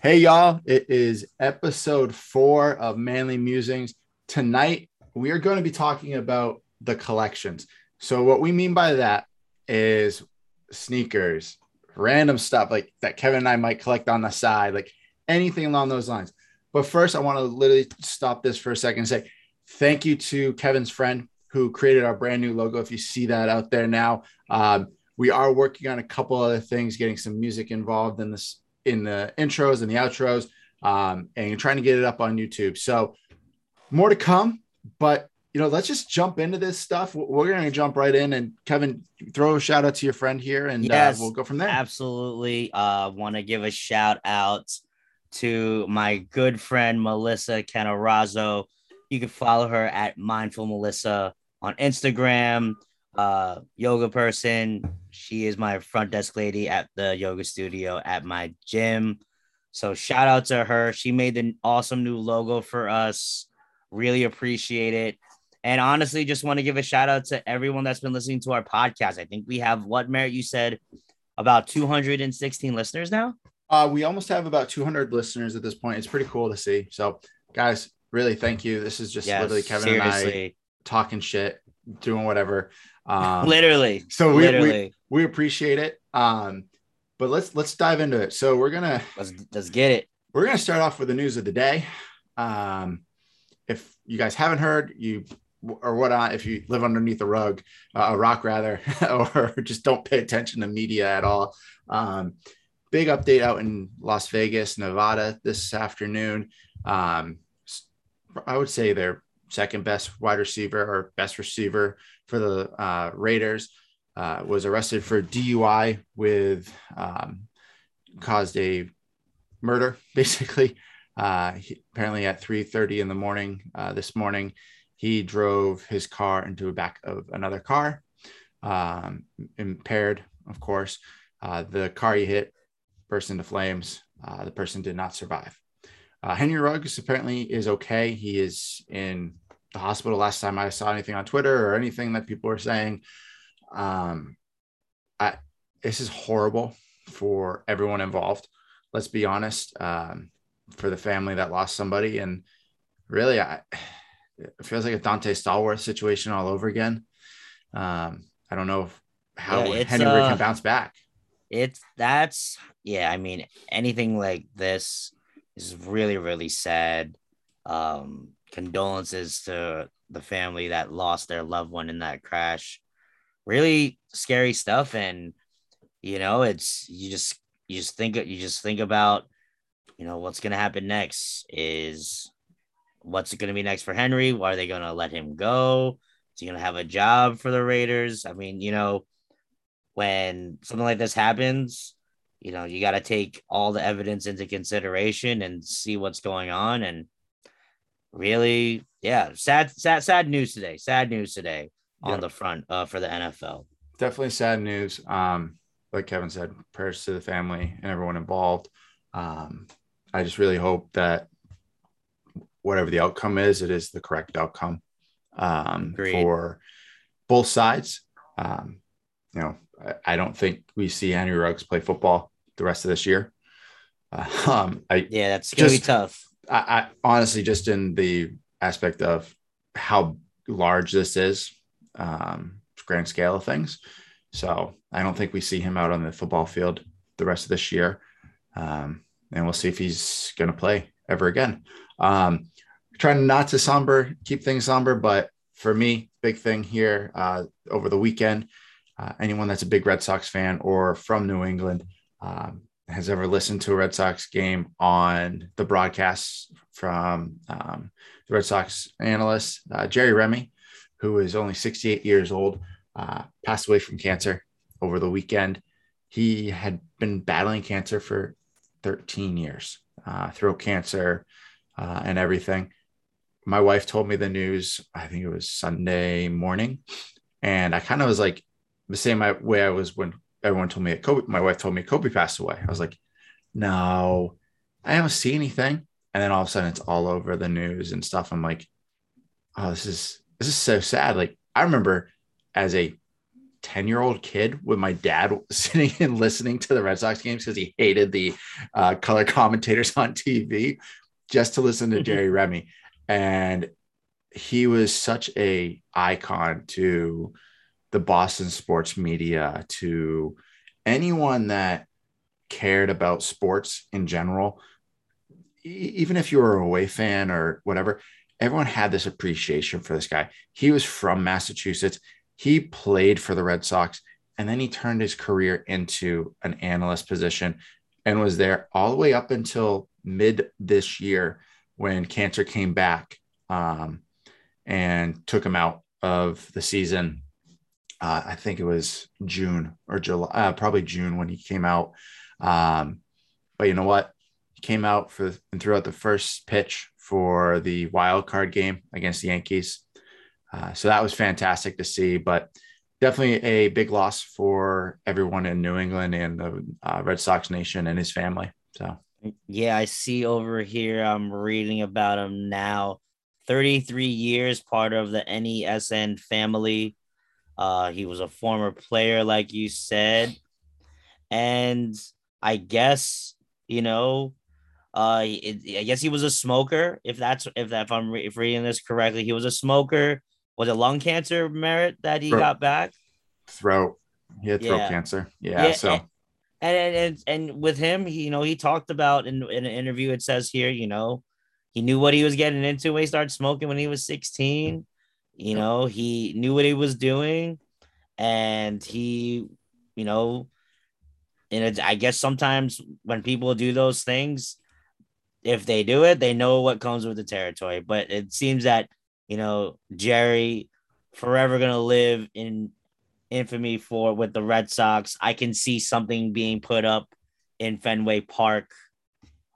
Hey, y'all. It is episode four of Manly Musings. Tonight, we are going to be talking about the collections. So, what we mean by that is sneakers, random stuff like that Kevin and I might collect on the side, like anything along those lines. But first, I want to literally stop this for a second and say thank you to Kevin's friend who created our brand new logo. If you see that out there now, um, we are working on a couple other things, getting some music involved in this in the intros and the outros, um, and you're trying to get it up on YouTube. So more to come, but you know, let's just jump into this stuff. We're going to jump right in and Kevin, throw a shout out to your friend here and yes, uh, we'll go from there. Absolutely. Uh, want to give a shout out to my good friend, Melissa Canarazzo. You can follow her at Mindful Melissa on Instagram, uh, yoga person. She is my front desk lady at the yoga studio at my gym. So shout out to her. She made an awesome new logo for us. Really appreciate it. And honestly, just want to give a shout out to everyone that's been listening to our podcast. I think we have what Merritt you said about 216 listeners now. Uh, we almost have about 200 listeners at this point. It's pretty cool to see. So, guys, really thank you. This is just yes, literally Kevin seriously. and I talking shit, doing whatever. Um, literally. So we, literally. we we appreciate it. Um, but let's let's dive into it. So we're gonna let's let's get it. We're gonna start off with the news of the day. Um, if you guys haven't heard, you or what on if you live underneath a rug, uh, a rock rather, or just don't pay attention to media at all. Um, big update out in Las Vegas, Nevada this afternoon. Um, I would say their second best wide receiver or best receiver for the uh, Raiders uh, was arrested for DUI with um, caused a murder basically. Uh, he, apparently at 3:30 in the morning uh, this morning, he drove his car into the back of another car, um, impaired, of course. Uh, the car he hit burst into flames. Uh, the person did not survive. Uh, Henry Ruggs apparently is okay. He is in the hospital last time I saw anything on Twitter or anything that people are saying. Um, I, this is horrible for everyone involved. Let's be honest. Um, for the family that lost somebody, and really, I, it feels like a Donté Stallworth situation all over again. Um, I don't know if, how yeah, Henry uh, can bounce back. It's that's yeah. I mean, anything like this is really really sad. Um, condolences to the family that lost their loved one in that crash. Really scary stuff, and you know, it's you just you just think you just think about you know what's going to happen next is what's going to be next for Henry? Why are they going to let him go? Is he going to have a job for the Raiders? I mean, you know, when something like this happens, you know, you got to take all the evidence into consideration and see what's going on. And really, yeah, sad, sad, sad news today. Sad news today on the front uh, for the NFL. Definitely sad news. Um, like Kevin said, prayers to the family and everyone involved. Um, I just really hope that whatever the outcome is, it is the correct outcome um, for both sides. Um, you know, I, I, don't think we see Henry Ruggs play football the rest of this year. Uh, um, I, yeah, that's gonna just, be tough. I, I honestly just in the aspect of how large this is, um, grand scale of things. So I don't think we see him out on the football field the rest of this year. Um, and we'll see if he's going to play ever again. Um, trying not to somber, keep things somber, but for me, big thing here uh, over the weekend. Uh, anyone that's a big Red Sox fan or from New England um, has ever listened to a Red Sox game on the broadcasts from um, the Red Sox analyst uh, Jerry Remy, who is only 68 years old, uh, passed away from cancer over the weekend. He had been battling cancer for 13 years, uh, throat cancer uh, and everything. My wife told me the news, I think it was Sunday morning. And I kind of was like the same way I was when everyone told me that Kobe, my wife told me Kobe passed away. I was like, no, I haven't seen anything. And then all of a sudden it's all over the news and stuff. I'm like, oh, this is this is so sad. Like I remember as a 10 year old kid with my dad sitting and listening to the Red Sox games because he hated the uh, color commentators on TV just to listen to Jerry Remy. And he was such a icon to the Boston sports media, to anyone that cared about sports in general. Even if you were a away fan or whatever, everyone had this appreciation for this guy. He was from Massachusetts. He played for the Red Sox and then he turned his career into an analyst position and was there all the way up until mid this year when cancer came back um, and took him out of the season. Uh, I think it was June or July, uh, probably June when he came out. Um, but you know what? He came out for and threw out the first pitch for the wild card game against the Yankees. Uh, so that was fantastic to see, but definitely a big loss for everyone in New England and the uh, Red Sox nation and his family. So, yeah, I see over here, I'm reading about him now. 33 years, part of the NESN family. Uh, he was a former player, like you said. And I guess, you know, uh, it, I guess he was a smoker. If that's if that if I'm re- if reading this correctly, he was a smoker. Was it lung cancer merit that he throat, got back? Throat. He had throat yeah. cancer. Yeah. yeah so. And, and and and with him, he you know he talked about in in an interview. It says here, you know, he knew what he was getting into when he started smoking when he was 16. You know, he knew what he was doing, and he, you know, and I guess sometimes when people do those things, if they do it, they know what comes with the territory. But it seems that you know Jerry forever gonna live in infamy for with the Red Sox. I can see something being put up in Fenway Park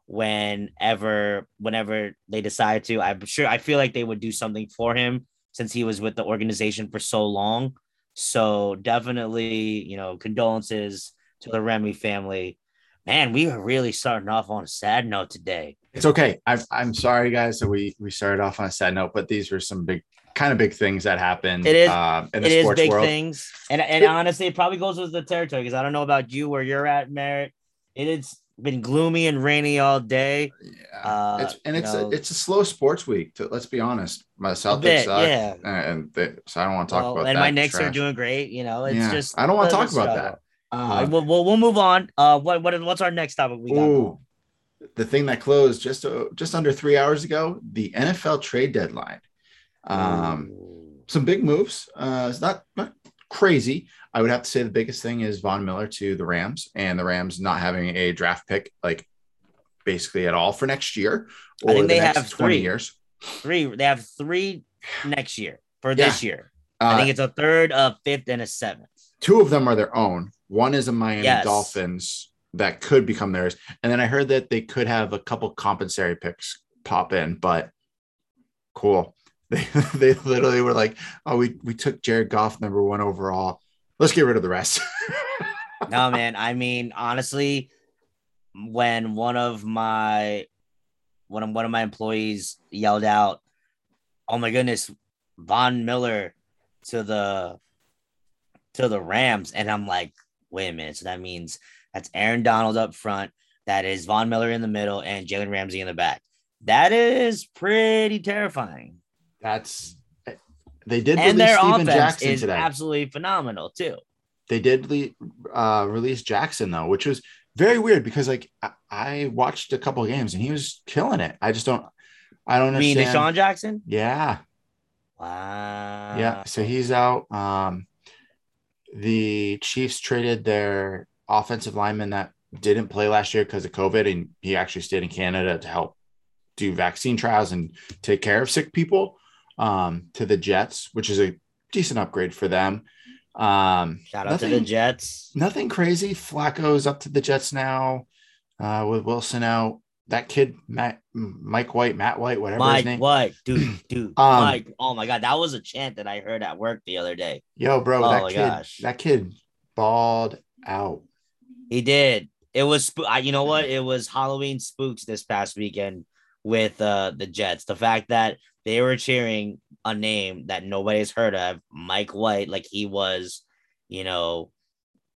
whenever whenever they decide to. I'm sure I feel like they would do something for him since he was with the organization for so long. So definitely, you know, condolences to the Remy family man, we are really starting off on a sad note today. It's okay. I'm, I'm sorry, guys, that we we started off on a sad note, but these were some big kind of big things that happened. It is. Uh, in the it sports is big world. things, and and honestly, it probably goes with the territory because I don't know about you where you're at, Merritt. It has been gloomy and rainy all day. Yeah, uh, it's, and it's a, it's a slow sports week. To, let's be honest, my Celtics suck, yeah, and they, so I don't want to talk well, about. And that. my Knicks are doing great. You know, it's yeah. just I don't want to talk about that. Uh, we'll, we'll, we'll move on. Uh, what what what's our next topic? We got. Ooh, the thing that closed just uh, just under three hours ago, the NFL trade deadline. Um, some big moves. Uh, it's not not crazy. I would have to say the biggest thing is Von Miller to the Rams, and the Rams not having a draft pick like basically at all for next year. I think the they have three years. Three. They have three next year for yeah. this year. I think uh, it's a third, a fifth, and a seventh. Two of them are their own. One is a Miami yes. Dolphins that could become theirs. And then I heard that they could have a couple compensatory picks pop in, but cool. They, they literally were like, oh, we, we took Jared Goff number one overall. Let's get rid of the rest. no, man. I mean, honestly, when one of my one of one of my employees yelled out, "Oh my goodness, Von Miller to the to the Rams," and I'm like, wait a minute. So that means that's Aaron Donald up front. That is Von Miller in the middle and Jalen Ramsey in the back. That is pretty terrifying. That's they did and release Steven Jackson is today. Absolutely phenomenal too. They did uh, release Jackson though, which was very weird because like I, I watched a couple games and he was killing it. I just don't. I don't understand. mean DeSean Jackson? Yeah. Wow. Yeah. So he's out. Um, the Chiefs traded their offensive lineman that didn't play last year because of COVID, and he actually stayed in Canada to help do vaccine trials and take care of sick people um, to the Jets, which is a decent upgrade for them. Um, Shout out nothing, to the Jets. Nothing crazy. Flacco's up to the Jets now uh, with Wilson out that kid Matt Mike White, Matt White, whatever Mike his name. White, dude, dude, um, Mike. Oh my god, that was a chant that I heard at work the other day. Yo, bro, oh that kid, gosh. that kid balled out. He did. It was, you know what? It was Halloween spooks this past weekend with uh the Jets. The fact that they were cheering a name that nobody's heard of, Mike White, like he was you know,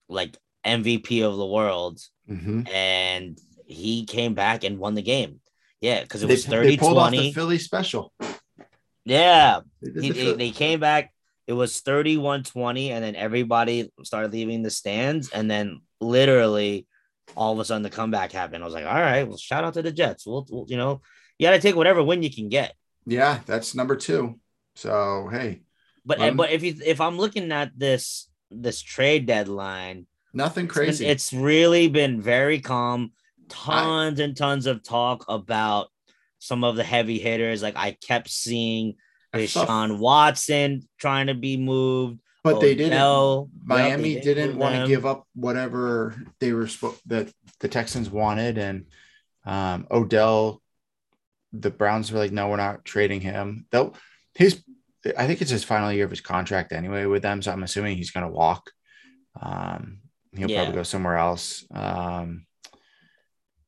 like MVP of the world, Mhm. and he came back and won the game. Yeah, because it was they 30 pulled off the 20. Philly special. Yeah, They he, the they came back. It was 31 20, and then everybody started leaving the stands. And then literally, all of a sudden, the comeback happened. I was like, all right, well, shout out to the Jets. We'll, we'll you know, you got to take whatever win you can get. Yeah, that's number two. So hey, But Um, but if you if I'm looking at this this trade deadline, nothing it's been- crazy. it's really been very calm. Tons and tons of talk about some of the heavy hitters. Like I kept seeing I Deshaun Watson trying to be moved. but they didn't. Odell, Miami they didn't move want to give up whatever they were supposed that the Texans wanted, and um, Odell, the Browns were like, no, we're not trading him. Though his, I think it's his final year of his contract anyway with them, so I'm assuming he's going to walk. Um, he'll Yeah. probably go somewhere else. Um,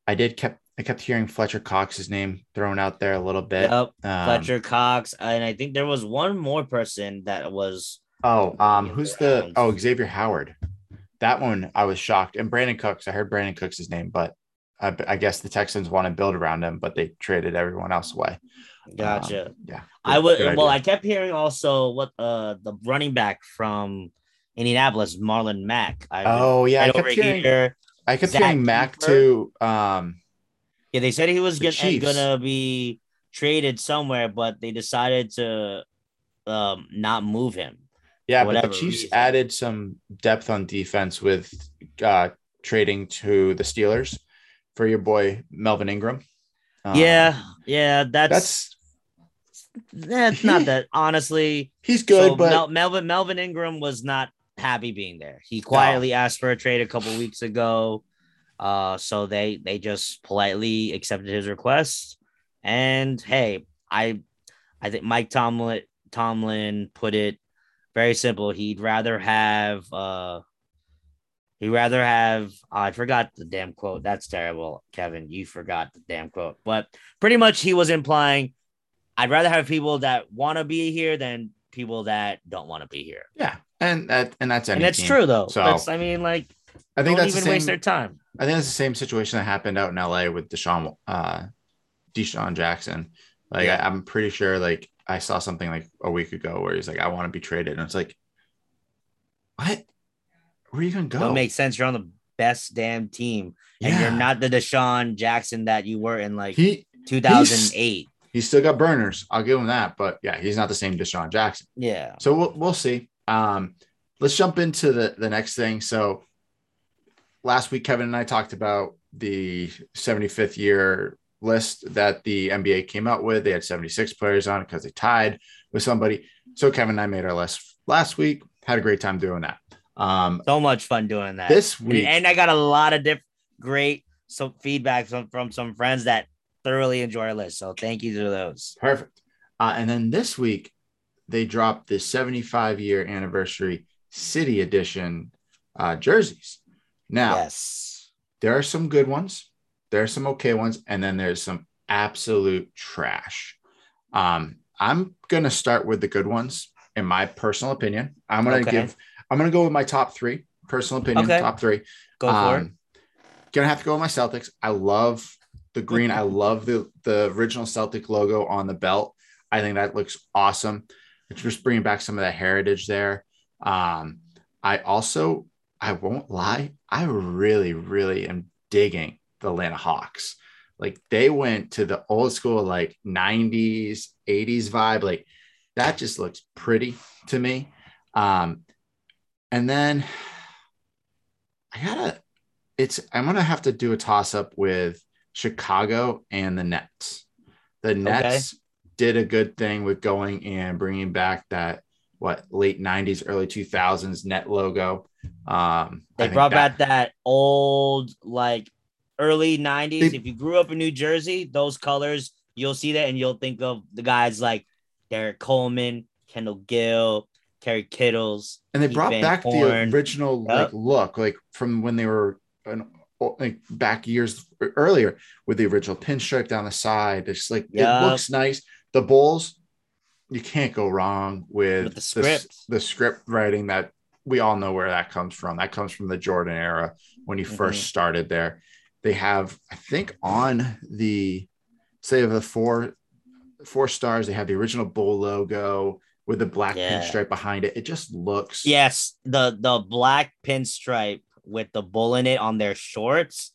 I did kept I kept hearing Fletcher Cox's name thrown out there a little bit. Yep, Um, Fletcher Cox, and I think there was one more person that was Oh, um, who's the oh Xavier Howard? That one I was shocked. And Brandin Cooks, I heard Brandin Cooks' name, but I, I guess the Texans want to build around him, but they traded everyone else away. gotcha. Um, yeah, I would well. I kept hearing also what uh the running back from Indianapolis, Marlon Mack. I oh yeah, I kept hearing here. I kept Zach hearing Mac Kiefer. too. Um, Yeah, they said he was gonna, gonna be traded somewhere, but they decided to um not move him. yeah, but the Chiefs reason. added some depth on defense with uh, trading to the Steelers for your boy Melvin Ingram. Um, yeah, yeah, that's that's that's not that honestly. he's good, so but Mel- Melvin Melvin Ingram was not happy being there. He quietly asked for a trade a couple weeks ago. Uh, so they they just politely accepted his request. And hey, I I think Mike Tomlin Tomlin put it very simple. He'd rather have uh he'd rather have I forgot the damn quote. That's terrible, Kevin. You forgot the damn quote. But pretty much he was implying I'd rather have people that want to be here than people that don't want to be here. yeah, and that and that's and that's team. true though. So- that's I mean, like, I think that's the even same. waste their time. I think it's the same situation that happened out in LA with DeSean, uh, DeSean Jackson. Like Yeah. I, I'm pretty sure, like I saw something like a week ago where he's like, "I want to be traded," and it's like, "What? Where are you gonna go?" Don't make sense. You're on the best damn team, and Yeah. you're not the DeSean Jackson that you were in like he 2008. he's still got burners. I'll give him that, but yeah, he's not the same DeSean Jackson. Yeah. So we'll we'll see. Um, let's jump into the the next thing. So last week, Kevin and I talked about the 75th year list that the NBA came out with. They had 76 players on it because they tied with somebody. So Kevin and I made our list last week. Had a great time doing that. Um, So much fun doing that. this week, and, I got a lot of diff- great some feedback from, from some friends that thoroughly enjoy our list. So thank you to those. perfect. Uh, and then this week, they dropped the 75 year anniversary city edition uh, jerseys. Now, Yes. there are some good ones there are some okay ones and then there's some absolute trash um i'm gonna start with the good ones in my personal opinion i'm gonna Okay. give i'm gonna go with my top three personal opinion Okay. top three. Go for it. Um, gonna have to go with my celtics. I love the green. I love the the original celtic logo on the belt. I think that looks awesome. It's just bringing back some of that heritage there. Um i also i won't lie i really really am digging the atlanta hawks. Like they went to the old school like 90s 80s vibe. Like that just looks pretty to me. Um and then i gotta it's i'm gonna have to do a toss up with chicago and the nets. The nets did a good thing with going and bringing back that what late 90s early 2000s net logo. Um They brought that- back that old, like early 90s. They- if you grew up in New Jersey, those colors, you'll see that and you'll think of the guys like Derrick Coleman, Kendall Gill, Terry Kittles. and they Keith brought Van back Horn. the original Yep. like look like from when they were an, like back years earlier with the original pinstripe down the side it's like Yep. it looks nice the bulls you can't go wrong with, With the script. the script writing that we all know where that comes from. That comes from the Jordan era when he Mhm. first started there. They have, I think, on the say of the four four stars, they have the original bull logo with the black Yeah. pinstripe behind it. It just looks Yes, the the black pinstripe with the bull in it on their shorts,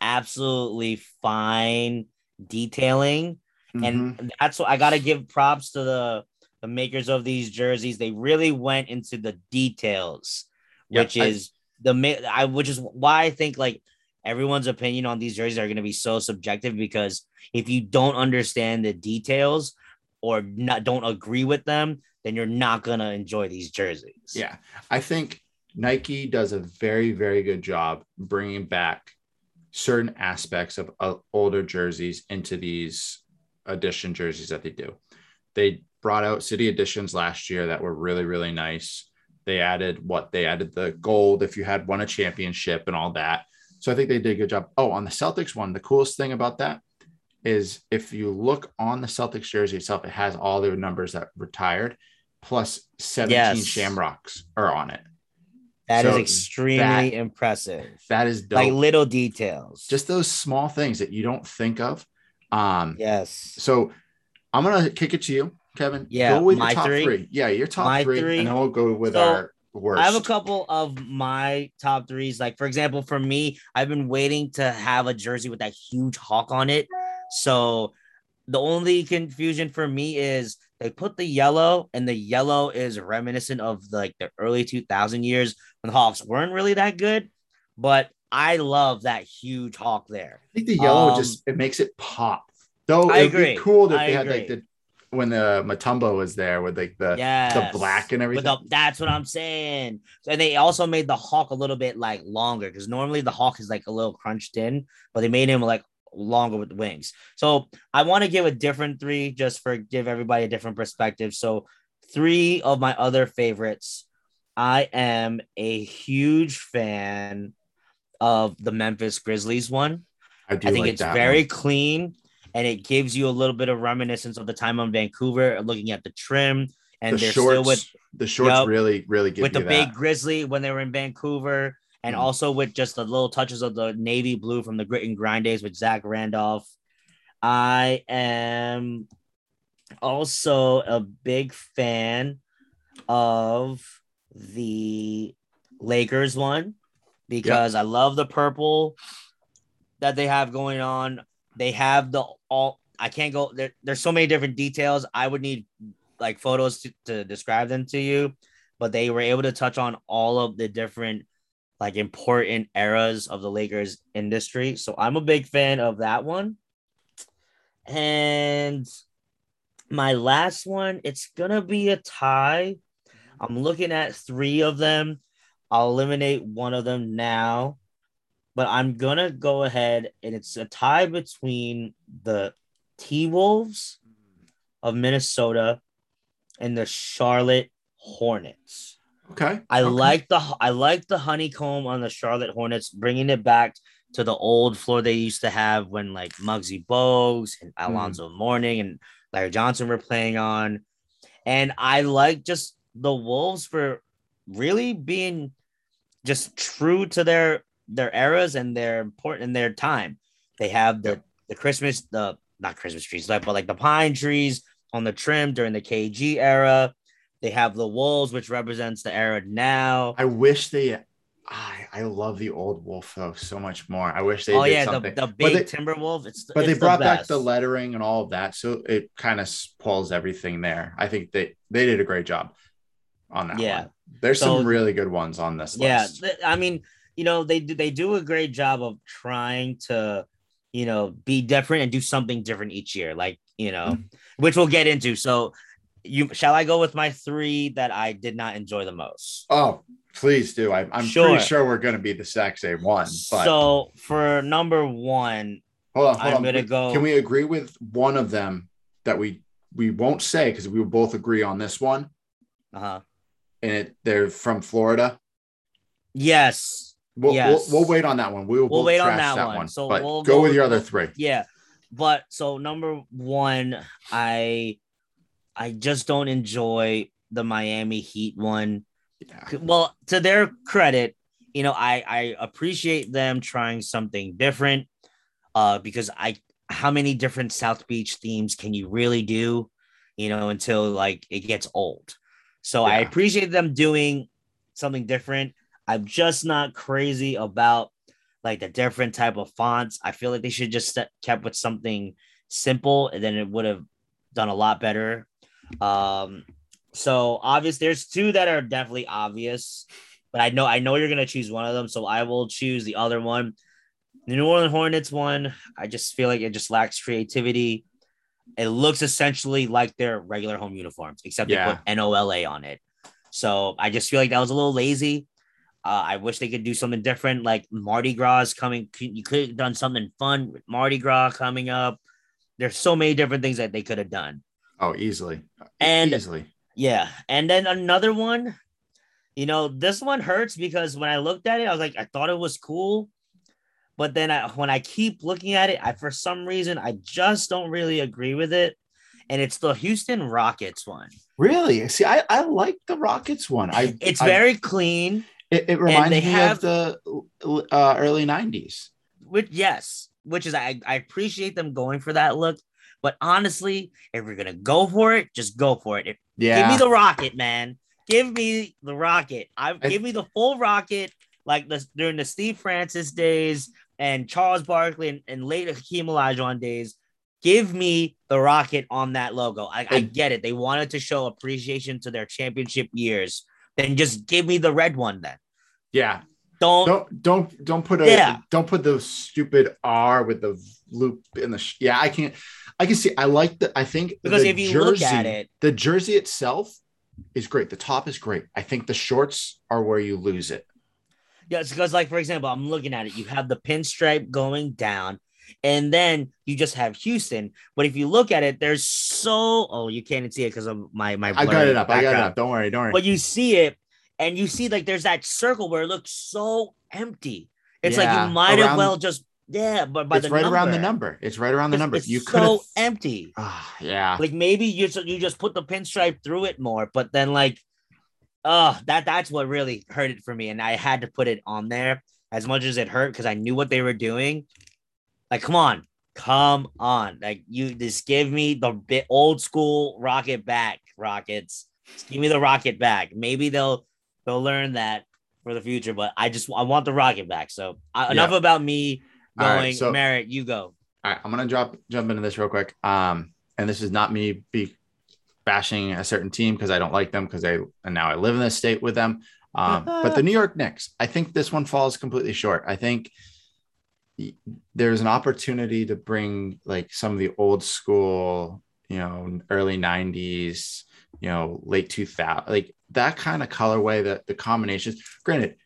absolutely fine detailing. Mhm. and that's what I gotta give props to the the makers of these jerseys. They really went into the details, Yeah, which I- is the I which is why I think like everyone's opinion on these jerseys are gonna be so subjective because if you don't understand the details or not don't agree with them, then you're not gonna enjoy these jerseys. Yeah, I think Nike does a very, very good job bringing back certain aspects of uh, older jerseys into these edition jerseys that they do. They brought out city editions last year that were really, really nice. They added what they added the gold if you had won a championship and all that. So I think they did a good job. Oh, on the Celtics one, the coolest thing about that is if you look on the Celtics jersey itself, it has all their numbers that retired plus 17 Yes. shamrocks are on it. That is So extremely that- impressive. That is dope. Like little details. Just those small things that you don't think of. Um, yes. so I'm gonna kick it to you, Kevin. Yeah, go with my your top three. three. Yeah, your top My three, three. and then we'll go with So, our worst. I have a couple of my top threes. Like, for example, for me, I've been waiting to have a jersey with that huge hawk on it. So the only confusion for me is they put the yellow, and the yellow is reminiscent of like the early 2000 years when the Hawks weren't really that good. But I love that huge hawk there. I think the yellow um, just it makes it pop. Though it'd be cool if I they had like the when the Mutombo was there with like the Yeah, black and everything. But the, that's what I'm saying. And they also made the hawk a little bit like longer because normally the hawk is like a little crunched in, but they made him like longer with the wings. So I want to give a different three just for give everybody a different perspective. So three of my other favorites. I am a huge fan of the Memphis Grizzlies one. I do I think like it's that very one. clean and it gives you a little bit of reminiscence of the time on Vancouver, looking at the trim. And the they're shorts. still with the shorts Yup. really, really give with the you big grizzly when they were in Vancouver, and Mhm. also with just the little touches of the navy blue from the grit and grind days with Zach Randolph. I am also a big fan of the Lakers one because I love the purple that they have going on. They have the all. I can't go there. There's so many different details. I would need like photos to, to describe them to you, but they were able to touch on all of the different like important eras of the Lakers industry. So I'm a big fan of that one. And my last one, it's gonna be a tie. I'm looking at three of them. I'll eliminate one of them now, but I'm gonna go ahead and it's a tie between the T Wolves of Minnesota and the Charlotte Hornets. Okay. I okay. like the I like the honeycomb on the Charlotte Hornets, bringing it back to the old floor they used to have when like Muggsy Bogues and Hmm. Alonzo Mourning and Larry Johnson were playing on, and I like just the Wolves for really being just true to their their eras and their important in their time. They have the the Christmas the not Christmas trees, like but like the pine trees on the trim during the KG era. They have the wolves, which represents the era now. I wish they. I, I love the old wolf though so much more. I wish they oh did yeah, the, something. the But big they- timber wolf. It's but they it's brought back the lettering and all of that, so it kind of pulls everything there. I think they they did a great job on that. Yeah. one. there's So- some really good ones on this Yeah, list. th- I mean, you know, they do they do a great job of trying to, you know, be different and do something different each year. Like you know, Mm-hmm. which we'll get into. So, you shall I go with my three that I did not enjoy the most? Oh, please do. I, I'm Sure. pretty sure we're going to be the exact same one. But So for number one, hold on, hold I'm gonna go- Can we agree with one of them that we we won't say because we will both agree on this one, uh-huh. and it they're from Florida. yes, We'll, Yes. we'll, we'll wait on that one. We will We'll wait on trash that one. So but we'll go, go with with- your other three. yeah but so number one i i just don't enjoy the miami heat one. Yeah. well to their credit you know i i appreciate them trying something different uh because i how many different south beach themes can you really do you know until like it gets old? So i appreciate them doing something different. I'm just not crazy about like the different type of fonts. I feel like they should just st- kept with something simple and then it would have done a lot better um so obvious there's two that are definitely obvious but I know I know you're gonna choose one of them, so I will choose the other one. The New Orleans Hornets one, I just feel like it just lacks creativity. It looks essentially like their regular home uniforms, except Yeah. they put NOLA on it. So I just feel like that was a little lazy. Uh, I wish they could do something different, like Mardi Gras coming. You could have done something fun with Mardi Gras coming up. There's so many different things that they could have done. Oh, easily. And- easily. Yeah. And then another one, you know, this one hurts because when I looked at it, I was like, I thought it was cool. But then I, when I keep looking at it, I for some reason I just don't really agree with it. And it's the Houston Rockets one. Really? See, I, I like the Rockets one. I It's I- very clean. it, it reminds me have- of the uh, early '90s. Which yes, which is I, I appreciate them going for that look. But honestly, if you're gonna go for it, just go for it. If Yeah. Give me the rocket, man. Give me the rocket. I I- give me the full rocket, like the during the Steve Francis days and Charles Barkley and, and late Hakeem Olajuwon days. Give me the rocket on that logo. I, I get it. They wanted to show appreciation to their championship years. Then just give me the red one. Then yeah. Don't. Don't don't don't put a Yeah. don't put the stupid R with the loop in the sh- yeah. I can't. I can see. I like the. I think Because the if you jersey, look at it- the jersey itself is great. The top is great. I think the shorts are where you lose it. Yeah, it's because, like, for example, I'm looking at it. You have the pinstripe going down, and then you just have Houston. But if you look at it, there's so oh, you can't even see it because of my my. I got it up. I got it up. Don't worry. Don't worry. But you see it, and you see like there's that circle where it looks so empty. It's like you might as well just yeah, but by it's the right around the number. number. It's right around the It's- number. it's You could so empty. Ah, yeah. Like maybe you just, you just put the pinstripe through it more, but then like, oh, that that's what really hurt it for me, and I had to put it on there as much as it hurt because I knew what they were doing. Like, come on, come on, like you just give me the bit old school rocket back, Rockets. Just give me the rocket back. Maybe they'll they'll learn that for the future, but I just I want the rocket back. So uh, Yeah. enough about me going. right, so- Merritt, you go. All right, I'm gonna drop jump into this real quick. Um, and this is not me be bashing a certain team because I don't like them because I and now I live in this state with them. Um, but the New York Knicks, I think this one falls completely short. I think there's an opportunity to bring like some of the old school, you know, early '90s, you know, late 2000, like that kind of colorway. That the combinations. Granted,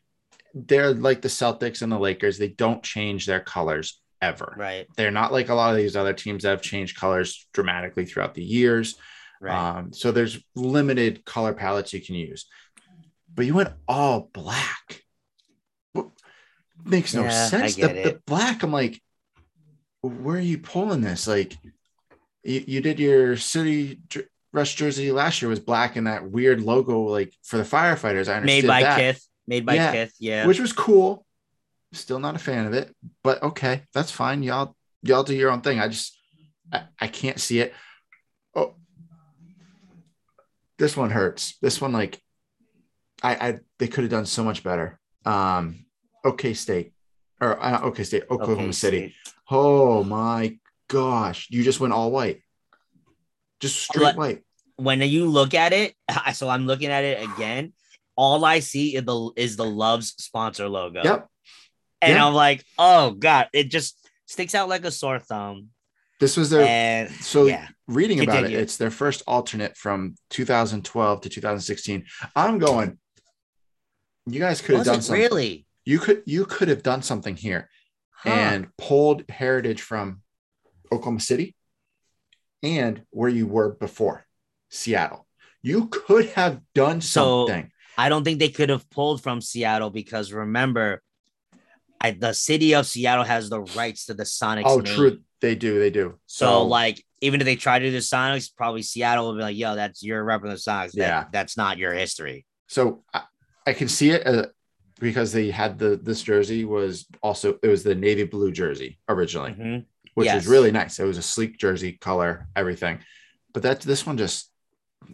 they're like the Celtics and the Lakers. They don't change their colors ever Right, they're not like a lot of these other teams that have changed colors dramatically throughout the years. right. Um, so there's limited color palettes you can use. But you went all black. Makes no Yeah, sense. the, the black, I'm like, where are you pulling this? Like, you, you did your city rush jersey last year was black and that weird logo, like for the firefighters. I understood made by that, Kith. Made by Yeah, Kith. Yeah. which was cool. Still not a fan of it, but okay, that's fine. Y'all, y'all do your own thing. I just, I, I can't see it. Oh, this one hurts. This one, like, I, I they could have done so much better. Um, OK State or uh, OK State, Oklahoma Okay, City. State. Oh my gosh, you just went all white, just straight white. When you look at it, so I'm looking at it again. All I see is the is the Love's sponsor logo. Yep. And. I'm like, oh god, it just sticks out like a sore thumb. This was their And so yeah, reading about it, it's their first alternate from 2012 to 2016. I'm going. You guys could have done something. really? You could you could have done something here Huh. and pulled heritage from Oklahoma City and where you were before, Seattle. You could have done So, something. I don't think they could have pulled from Seattle because remember, I, the city of Seattle has the rights to the Sonics. oh, name. true. They do. They do. So, like, even if they try to do the Sonics, probably Seattle will be like, "Yo, that's your rep of the Sonics. That, Yeah. that's not your history." So I, I can see it uh, because they had the this jersey was also it was the navy blue jersey originally, Mhm. Which Yes. was really nice. It was a sleek jersey color, everything. But that this one just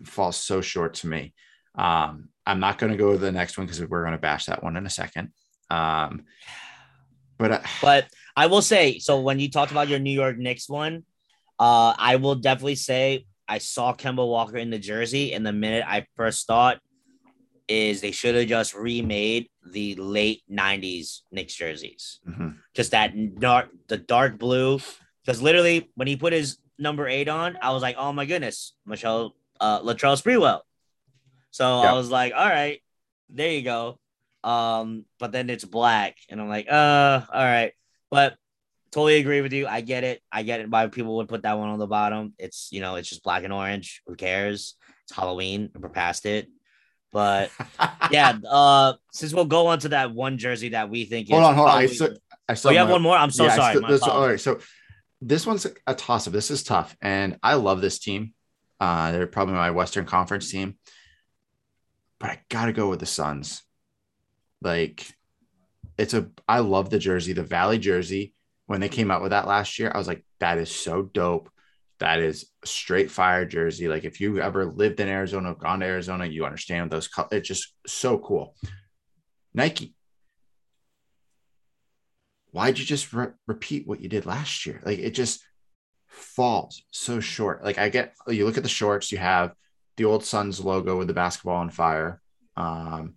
falls so short to me. Um, I'm not going to go to the next one because we're going to bash that one in a second. Um, but I, But I will say, so when you talked about your New York Knicks one, uh, I will definitely say I saw Kemba Walker in the jersey, and the minute I first thought is they should have just remade the late '90s Knicks jerseys, Mhm. just that dark, the dark blue. Because literally, when he put his number eight on, I was like, "Oh my goodness, Michelle uh, Latrell Sprewell." So I was like, "All right, there you go." Um, but then it's black, and I'm like, "Uh, all right." But totally agree with you. I get it. I get it. Why people would put that one on the bottom. It's you know, it's just black and orange. Who cares? It's Halloween. We're past it. But yeah, uh, since we'll go on to that one jersey that we think hold is on, hold on. I probably- I oh, still you have one more. I'm so Yeah, sorry. still- this- all apologies. so this one's a toss up. This is tough, and I love this team. Uh, they're probably my Western Conference team, but I gotta go with the Suns. Like, it's a. I love the jersey, the Valley jersey. When they came out with that last year, I was like, that is so dope. That is straight fire jersey. Like, if you ever lived in Arizona, gone to Arizona, you understand those. It's just so cool. Nike, why'd you just re- repeat what you did last year? Like it just falls so short. Like I get, you look at the shorts, you have the old Suns logo with the basketball on fire, um,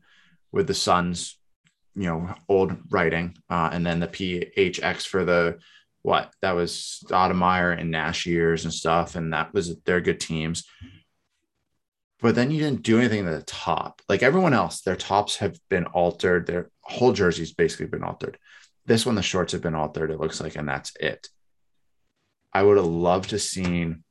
with the Suns, you know, old writing, uh, and then the PHX for the what that was Stoudemire and Nash years and stuff, and that was they're good teams. But then you didn't do anything at the top. Like everyone else, their tops have been altered. Their whole jersey's basically been altered. This one, the shorts have been altered, it looks like, and that's it. I would have loved to seen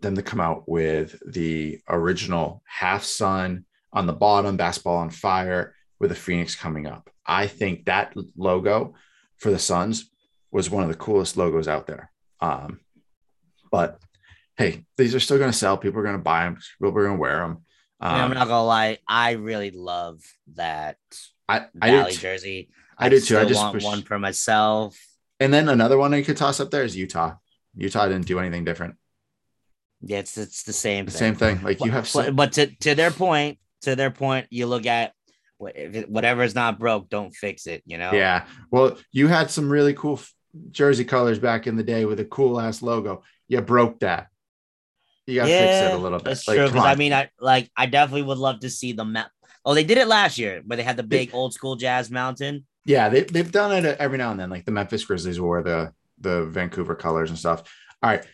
them to come out with the original half sun on the bottom, basketball on fire with a phoenix coming up. I think that logo for the Suns was one of the coolest logos out there. Um, but hey, these are still going to sell. People are going to buy them. People are going to wear them. And I'm Um, not gonna lie, I really love that I, I Valley did, jersey. I did too. I just want one for myself. and then another one I could toss up there is Utah. Utah didn't do anything different. Yeah, it's it's the same The thing. same thing. Like you have, but, so, but to, to their point, to their point, you look at wh- if it- whatever is not broke, don't fix it. You know. yeah. Well, you had some really cool jersey colors back in the day with a cool ass logo. You broke that. You got to fix it a little bit. That's Like, true. Because I mean, I like I definitely would love to see the map. Oh, they did it last year, where they had the big old school jazz mountain. yeah, they, they've done it every now and then. Like the Memphis Grizzlies wore the the Vancouver colors and stuff. All right,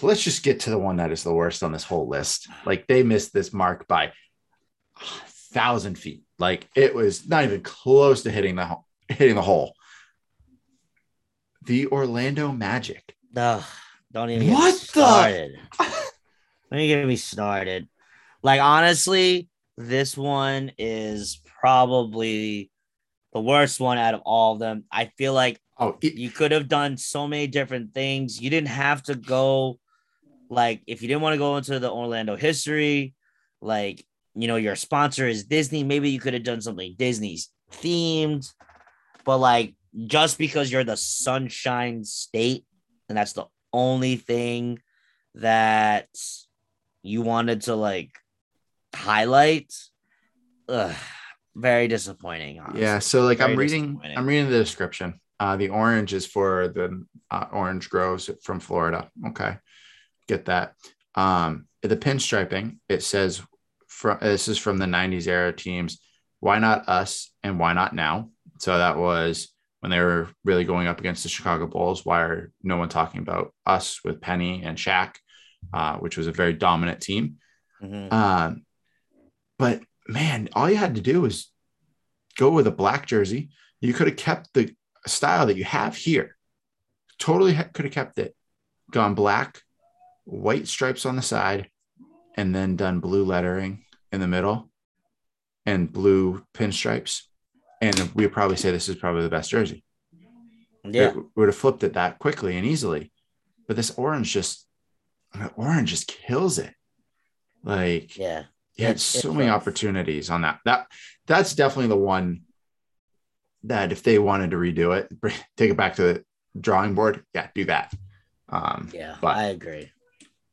let's just get to the one that is the worst on this whole list. Like they missed this mark by a thousand feet. Like it was not even close to hitting the hitting the hole. The Orlando Magic. Ugh, don't even What get the- me started. Don't even get me started. Like honestly, this one is probably the worst one out of all of them. I feel like Oh, it- you could have done so many different things. You didn't have to go like if you didn't want to go into the Orlando history, like you know, your sponsor is Disney. Maybe you could have done something Disney's themed, but like just because you're the Sunshine State and that's the only thing that you wanted to like highlight, ugh, very disappointing. Honestly. Yeah, so like I'm reading. I'm reading the description. Uh, the orange is for the uh, orange groves from Florida. Okay, get that. Um, the pinstriping it says from this is from the '90s era teams. Why not us and why not now? So that was when they were really going up against the Chicago Bulls. Why are no one talking about us with Penny and Shaq, uh, which was a very dominant team. Mhm. Um, but man, all you had to do was go with a black jersey. You could have kept the style that you have here. Totally ha- could have kept it. Gone black, white stripes on the side, and then done blue lettering in the middle and blue pinstripes. And we would probably say this is probably the best jersey. Yeah. It would have flipped it that quickly and easily. But this orange just, the orange just kills it. Like, Yeah. Yeah, it's so many opportunities on that. That that's definitely the one that if they wanted to redo it, take it back to the drawing board. Yeah, do that. Um, yeah, but I agree.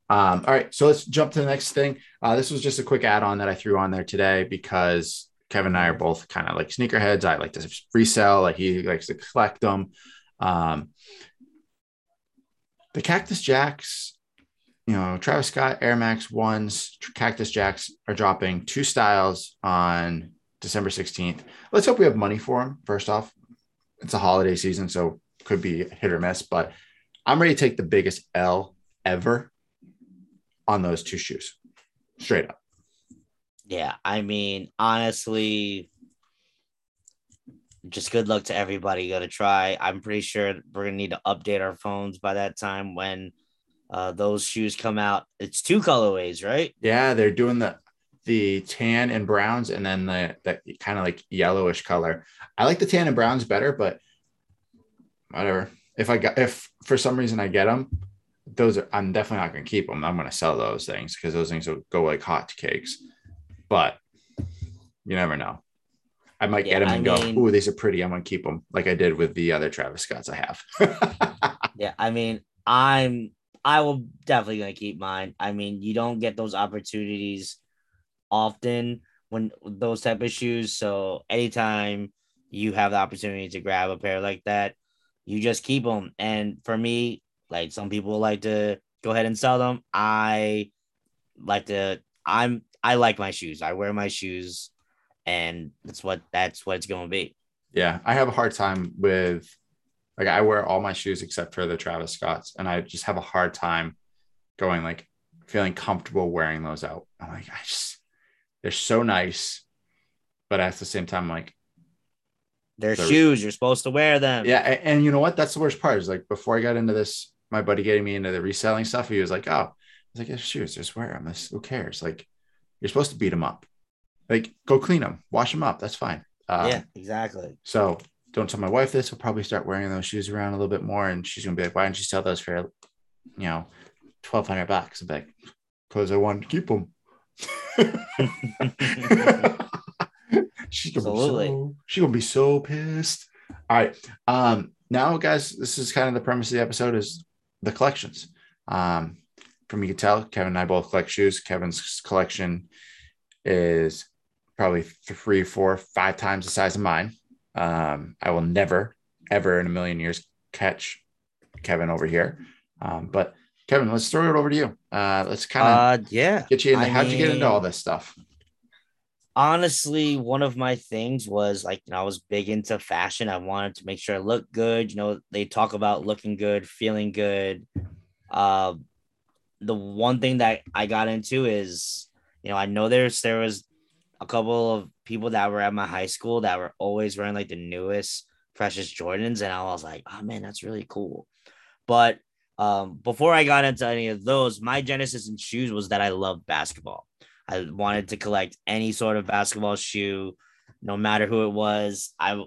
Um, all right, so let's jump to the next thing. Uh, this was just a quick add-on that I threw on there today because Kevin and I are both kind of like sneakerheads. I like to resell, like he likes to collect them. Um, the Cactus Jacks, you know, Travis Scott Air Max ones, Cactus Jacks are dropping two styles on December 16th. Let's hope we have money for them. First off, it's a holiday season, so could be hit or miss, but I'm ready to take the biggest L ever on those two shoes. Straight up. Yeah, I mean, honestly, just good luck to everybody gonna try. I'm pretty sure we're gonna need to update our phones by that time when uh, those shoes come out. It's two colorways, right? Yeah, they're doing the the tan and browns and then the that kind of like yellowish color. I like the tan and browns better, but whatever. If I got if for some reason I get them, those are I'm definitely not gonna keep them. I'm gonna sell those things because those things will go like hot cakes. But you never know. I might yeah, get them and I go, "Ooh, these are pretty. I'm gonna keep them," like I did with the other Travis Scotts I have. yeah, I mean, I'm I will definitely gonna keep mine. I mean, you don't get those opportunities often when those type of shoes. So anytime you have the opportunity to grab a pair like that, you just keep them. And for me, like some people like to go ahead and sell them. I like to. I'm I like my shoes. I wear my shoes, and that's what that's what it's going to be. Yeah, I have a hard time with like I wear all my shoes except for the Travis Scotts, and I just have a hard time going like feeling comfortable wearing those out. I'm like, I just they're so nice, but at the same time, like they're, they're shoes. You're supposed to wear them. Yeah, and, and, you know what? That's the worst part. Is like before I got into this, my buddy getting me into the reselling stuff. He was like, "Oh, I was like, yeah, shoes. Just wear them. This, who cares? Like, you're supposed to beat them up. Like, go clean them, wash them up. That's fine. Um, yeah, exactly. So don't tell my wife this. We'll probably start wearing those shoes around a little bit more, and she's gonna be like, "Why don't you sell those for, you know, twelve hundred bucks?" I'm like, "Cause I want to keep them." she's gonna Absolutely. Be so, she's gonna be so pissed. All right. Um, now, guys, this is kind of the premise of the episode is the collections. Um, from you can tell, Kevin and I both collect shoes. Kevin's collection is probably three, four, five times the size of mine. Um, I will never, ever in a million years catch Kevin over here. Um, but Kevin, let's throw it over to you. Uh, let's kind of uh, yeah get you into. I how'd mean, you get into all this stuff? Honestly, one of my things was like you know I was big into fashion. I wanted to make sure I looked good. You know, they talk about looking good, feeling good. Uh, the one thing that I got into is you know I know there's there was a couple of people that were at my high school that were always wearing like the newest freshest Jordans, and I was like, oh man, that's really cool. But um, before I got into any of those, my genesis in shoes was that I loved basketball. I wanted to collect any sort of basketball shoe, no matter who it was. I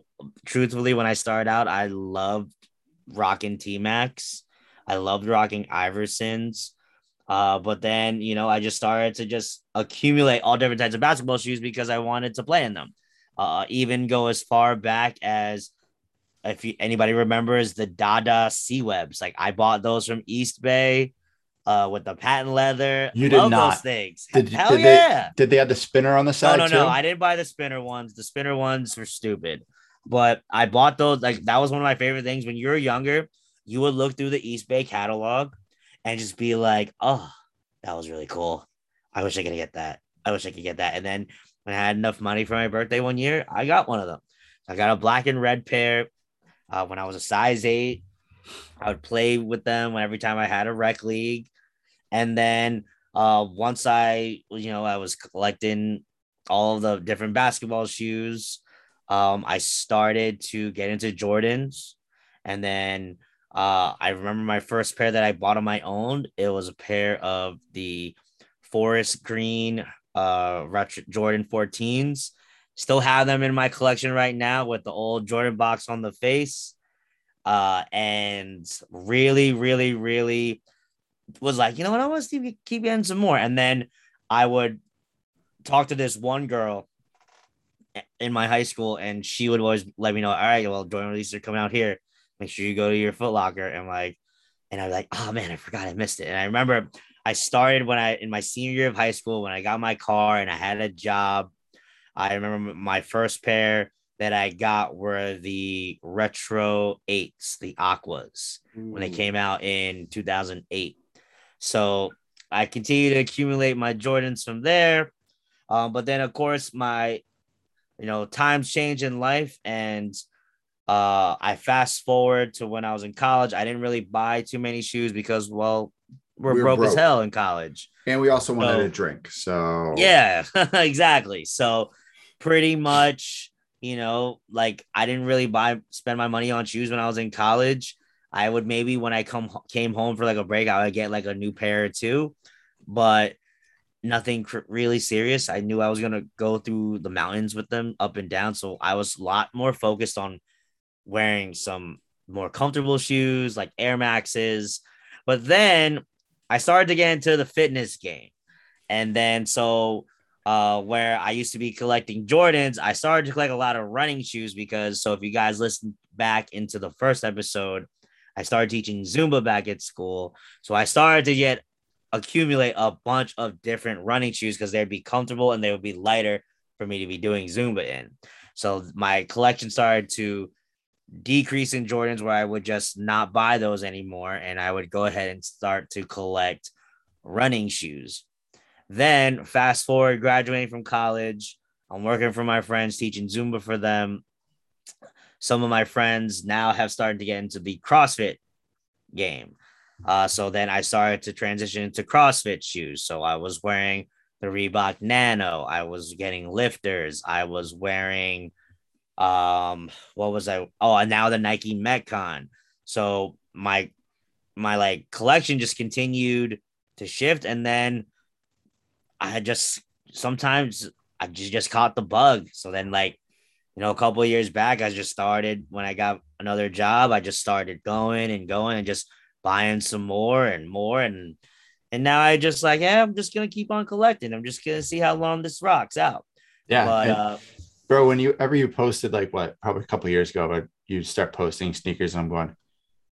truthfully, when I started out, I loved rocking T-Macs. I loved rocking Iversons. Uh, but then, you know, I just started to just accumulate all different types of basketball shoes because I wanted to play in them. Uh, even go as far back as if you, anybody remembers the Dada C-Webbs, like I bought those from Eastbay uh, with the patent leather. You did not. Those things. Did, Hell did yeah. They, did they have the spinner on the side? No, no, too? no. I didn't buy the spinner ones. The spinner ones were stupid. But I bought those. Like that was one of my favorite things. When you were younger, you would look through the Eastbay catalog and just be like, oh, that was really cool. I wish I could get that. I wish I could get that. And then when I had enough money for my birthday one year, I got one of them. I got a black and red pair uh, when I was a size eight, I would play with them every time I had a rec league. And then uh, once I, you know, I was collecting all the different basketball shoes, um, I started to get into Jordans. And then uh, I remember my first pair that I bought on my own. It was a pair of the forest green uh, retro Jordan 14s Still have them in my collection right now with the old Jordan box on the face. Uh, and really, really, really was like, you know what? I want to keep, getting some more. And then I would talk to this one girl in my high school, and she would always let me know, all right, well, Jordan releases are coming out here. Make sure you go to your Foot Locker. And like, and I'm like, oh man, I forgot I missed it. And I remember I started when I in my senior year of high school when I got my car and I had a job. I remember my first pair that I got were the retro eights, the aquas, Ooh. when they came out in 2008. So I continue to accumulate my Jordans from there. Um, but then, of course, my you know times change in life, and uh, I fast forward to when I was in college. I didn't really buy too many shoes because, well, we're, we broke, broke, as hell in college, and we also wanted so, a drink. So yeah, exactly. So pretty much, you know, like I didn't really buy spend my money on shoes when I was in college. I would maybe when I come came home for like a break, I would get like a new pair or two, but nothing cr- really serious. I knew I was gonna go through the mountains with them up and down, so I was a lot more focused on wearing some more comfortable shoes like Air Maxes. But then I started to get into the fitness game, and then so uh, where I used to be collecting Jordans, I started to collect a lot of running shoes because so if you guys listen back into the first episode, I started teaching Zumba back at school. So I started to get accumulate a bunch of different running shoes because they'd be comfortable and they would be lighter for me to be doing Zumba in. So my collection started to decrease in Jordans where I would just not buy those anymore and I would go ahead and start to collect running shoes. Then fast forward graduating from college, I'm working for my friends teaching Zumba for them some of my friends now have started to get into the CrossFit game. Uh, so then I started to transition into CrossFit shoes. So I was wearing the Reebok Nano. I was getting lifters. I was wearing, um, what was I? Oh, and now the Nike Metcon. So my my like collection just continued to shift, and then I had just sometimes I just just caught the bug. So then like you know, a couple years back, I just started when I got another job. I just started going and going and just buying some more and more and and now I just like, yeah, I'm just gonna keep on collecting. I'm just gonna see how long this rocks out. Yeah, but, uh, bro, when you ever you posted like what probably a couple years ago, but you start posting sneakers, and I'm going,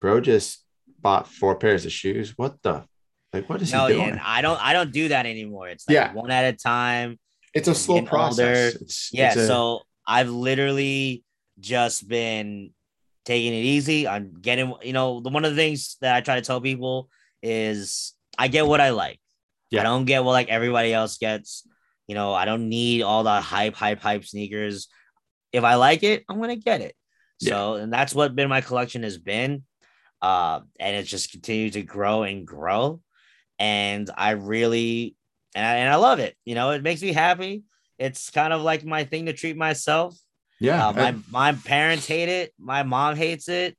bro, just bought four pairs of shoes. What the like? What is no, he doing? Yeah, I don't I don't do that anymore. It's like yeah. one at a time. It's a slow process. It's, yeah, it's a, so I've literally just been taking it easy. I'm getting, you know, the one of the things that I try to tell people is I get what I like. Yeah. I don't get what like everybody else gets. You know, I don't need all the hype, hype, hype sneakers. If I like it, I'm gonna get it. So, yeah. and that's what been my collection has been. Uh, and it's just continued to grow and grow. And I really and I, and I love it. You know, it makes me happy. It's kind of like my thing to treat myself. Yeah. Uh, my my parents hate it. My mom hates it.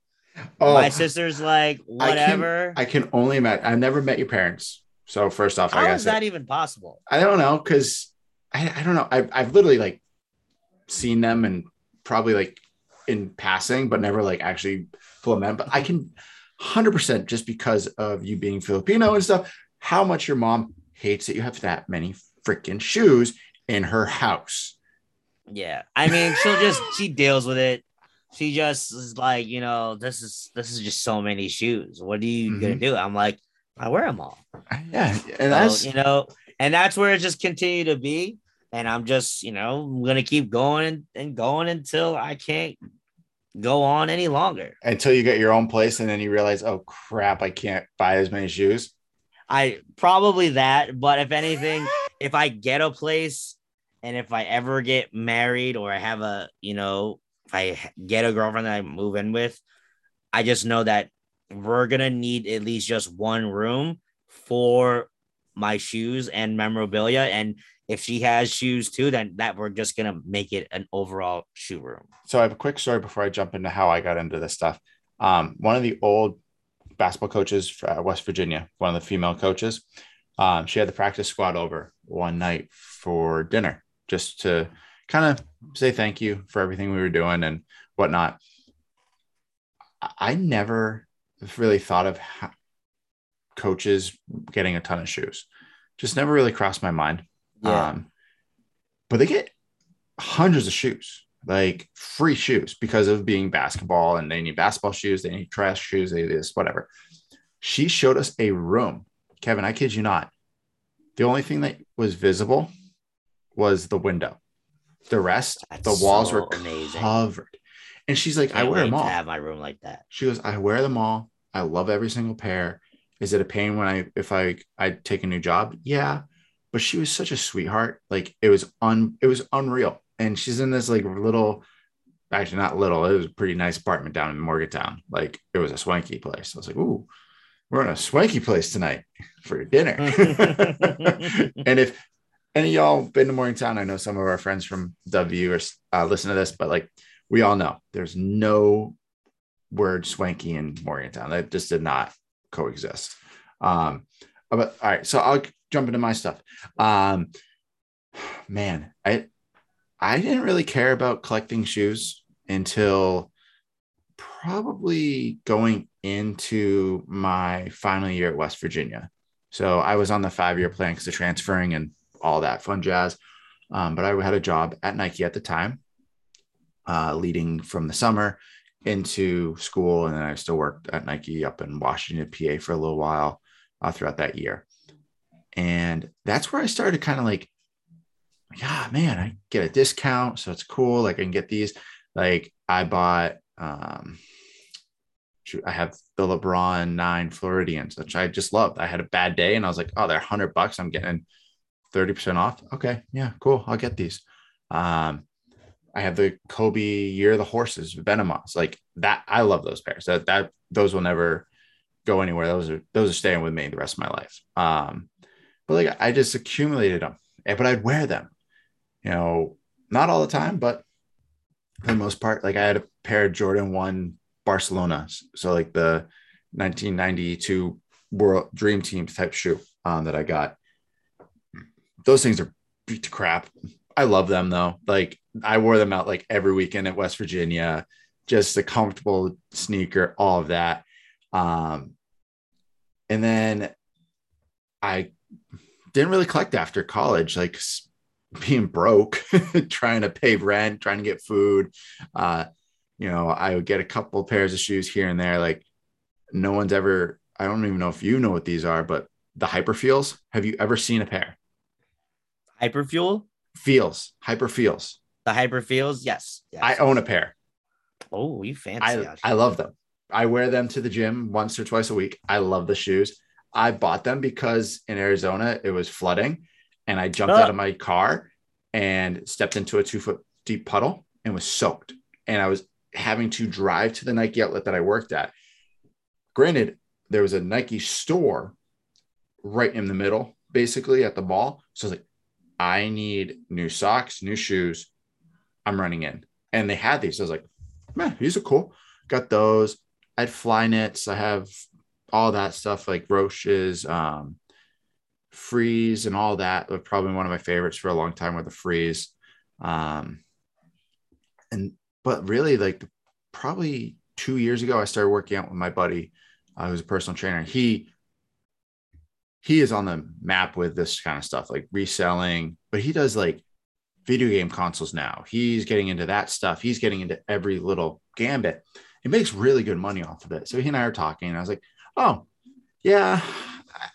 Oh, my sister's like whatever. I can, I can only imagine. I've never met your parents. So first off, how I is that even possible? I don't know because I, I don't know. I've I've literally like seen them and probably like in passing, but never like actually full met. But I can hundred percent just because of you being Filipino and stuff. How much your mom hates that you have that many freaking shoes in her house. Yeah. I mean, she'll just she deals with it. She just is like, you know, this is this is just so many shoes. What are you mm-hmm. gonna do? I'm like, I wear them all. Yeah, and that's you know, and that's where it just continue to be. And I'm just, you know, I'm gonna keep going and going until I can't go on any longer. Until you get your own place and then you realize, oh crap, I can't buy as many shoes. I probably that, but if anything, if I get a place and if I ever get married or I have a, you know, if I get a girlfriend that I move in with, I just know that we're going to need at least just one room for my shoes and memorabilia. And if she has shoes too, then that we're just to make it an overall shoe room. So I have a quick story before I jump into how I got into this stuff. Um, one of the old basketball coaches at West Virginia, one of the female coaches, um, she had the practice squad over one night for dinner just to kind of say thank you for everything we were doing and whatnot. I never really thought of coaches getting a ton of shoes. Just never really crossed my mind. Yeah. Um, but they get hundreds of shoes, like free shoes because of being basketball and they need basketball shoes, they need trash shoes, they this, whatever. She showed us a room. Kevin, I kid you not. The only thing that was visible was the window. The rest, That's the walls so were amazing. covered. And she's like, I wear them all. have my room like that. She goes, I wear them all. I love every single pair. Is it a pain when I if I I take a new job? Yeah. But she was such a sweetheart. Like it was un it was unreal. And she's in this like little actually not little, it was a pretty nice apartment down in Morgantown. Like it was a swanky place. I was like, ooh, we're in a swanky place tonight for dinner. and if any of y'all been to Morgantown, I know some of our friends from W or uh, listen to this, but like we all know there's no word swanky in Morgantown. That just did not coexist. Um, but all right, so I'll jump into my stuff. Um, man, I I didn't really care about collecting shoes until probably going into my final year at West Virginia. So I was on the five year plan because of transferring and all that fun jazz. Um, but I had a job at Nike at the time, uh, leading from the summer into school. And then I still worked at Nike up in Washington, PA for a little while uh, throughout that year. And that's where I started kind of like, like, ah, man, I get a discount. So it's cool. Like I can get these. Like I bought, um, I have the LeBron nine Floridians, which I just loved. I had a bad day and I was like, oh, they're hundred bucks. I'm getting 30% off. Okay. Yeah, cool. I'll get these. Um, I have the Kobe Year of the Horses, Venomos. Like that. I love those pairs. That that those will never go anywhere. Those are those are staying with me the rest of my life. Um, but like I just accumulated them, eh, but I'd wear them. You know, not all the time, but for the most part, like I had a pair of Jordan One Barcelona, so like the 1992 World Dream Team type shoe um, that I got. Those things are beat to crap. I love them though. Like I wore them out like every weekend at West Virginia. Just a comfortable sneaker, all of that. Um, and then I didn't really collect after college, like being broke, trying to pay rent, trying to get food. Uh, you know, I would get a couple pairs of shoes here and there. Like no one's ever, I don't even know if you know what these are, but the hyper feels. Have you ever seen a pair? Hyperfuel? Feels, hyper feels. The hyperfuels? Yes. yes. I own a pair. Oh, you fancy. I, I love them. I wear them to the gym once or twice a week. I love the shoes. I bought them because in Arizona it was flooding and I jumped Ah. out of my car and stepped into a two foot deep puddle and was soaked. And I was having to drive to the Nike outlet that I worked at. Granted, there was a Nike store right in the middle, basically at the mall. So I was like, I need new socks, new shoes. I'm running in. And they had these. I was like, man, these are cool. Got those. I had fly knits. I have all that stuff like Roshes, um, Freeze, and all that. Probably one of my favorites for a long time were the Freeze. Um, and but really, like probably two years ago, I started working out with my buddy, uh, who's a personal trainer. He he is on the map with this kind of stuff, like reselling, but he does like video game consoles now. He's getting into that stuff. He's getting into every little gambit. He makes really good money off of it. So he and I are talking, and I was like, "Oh, yeah,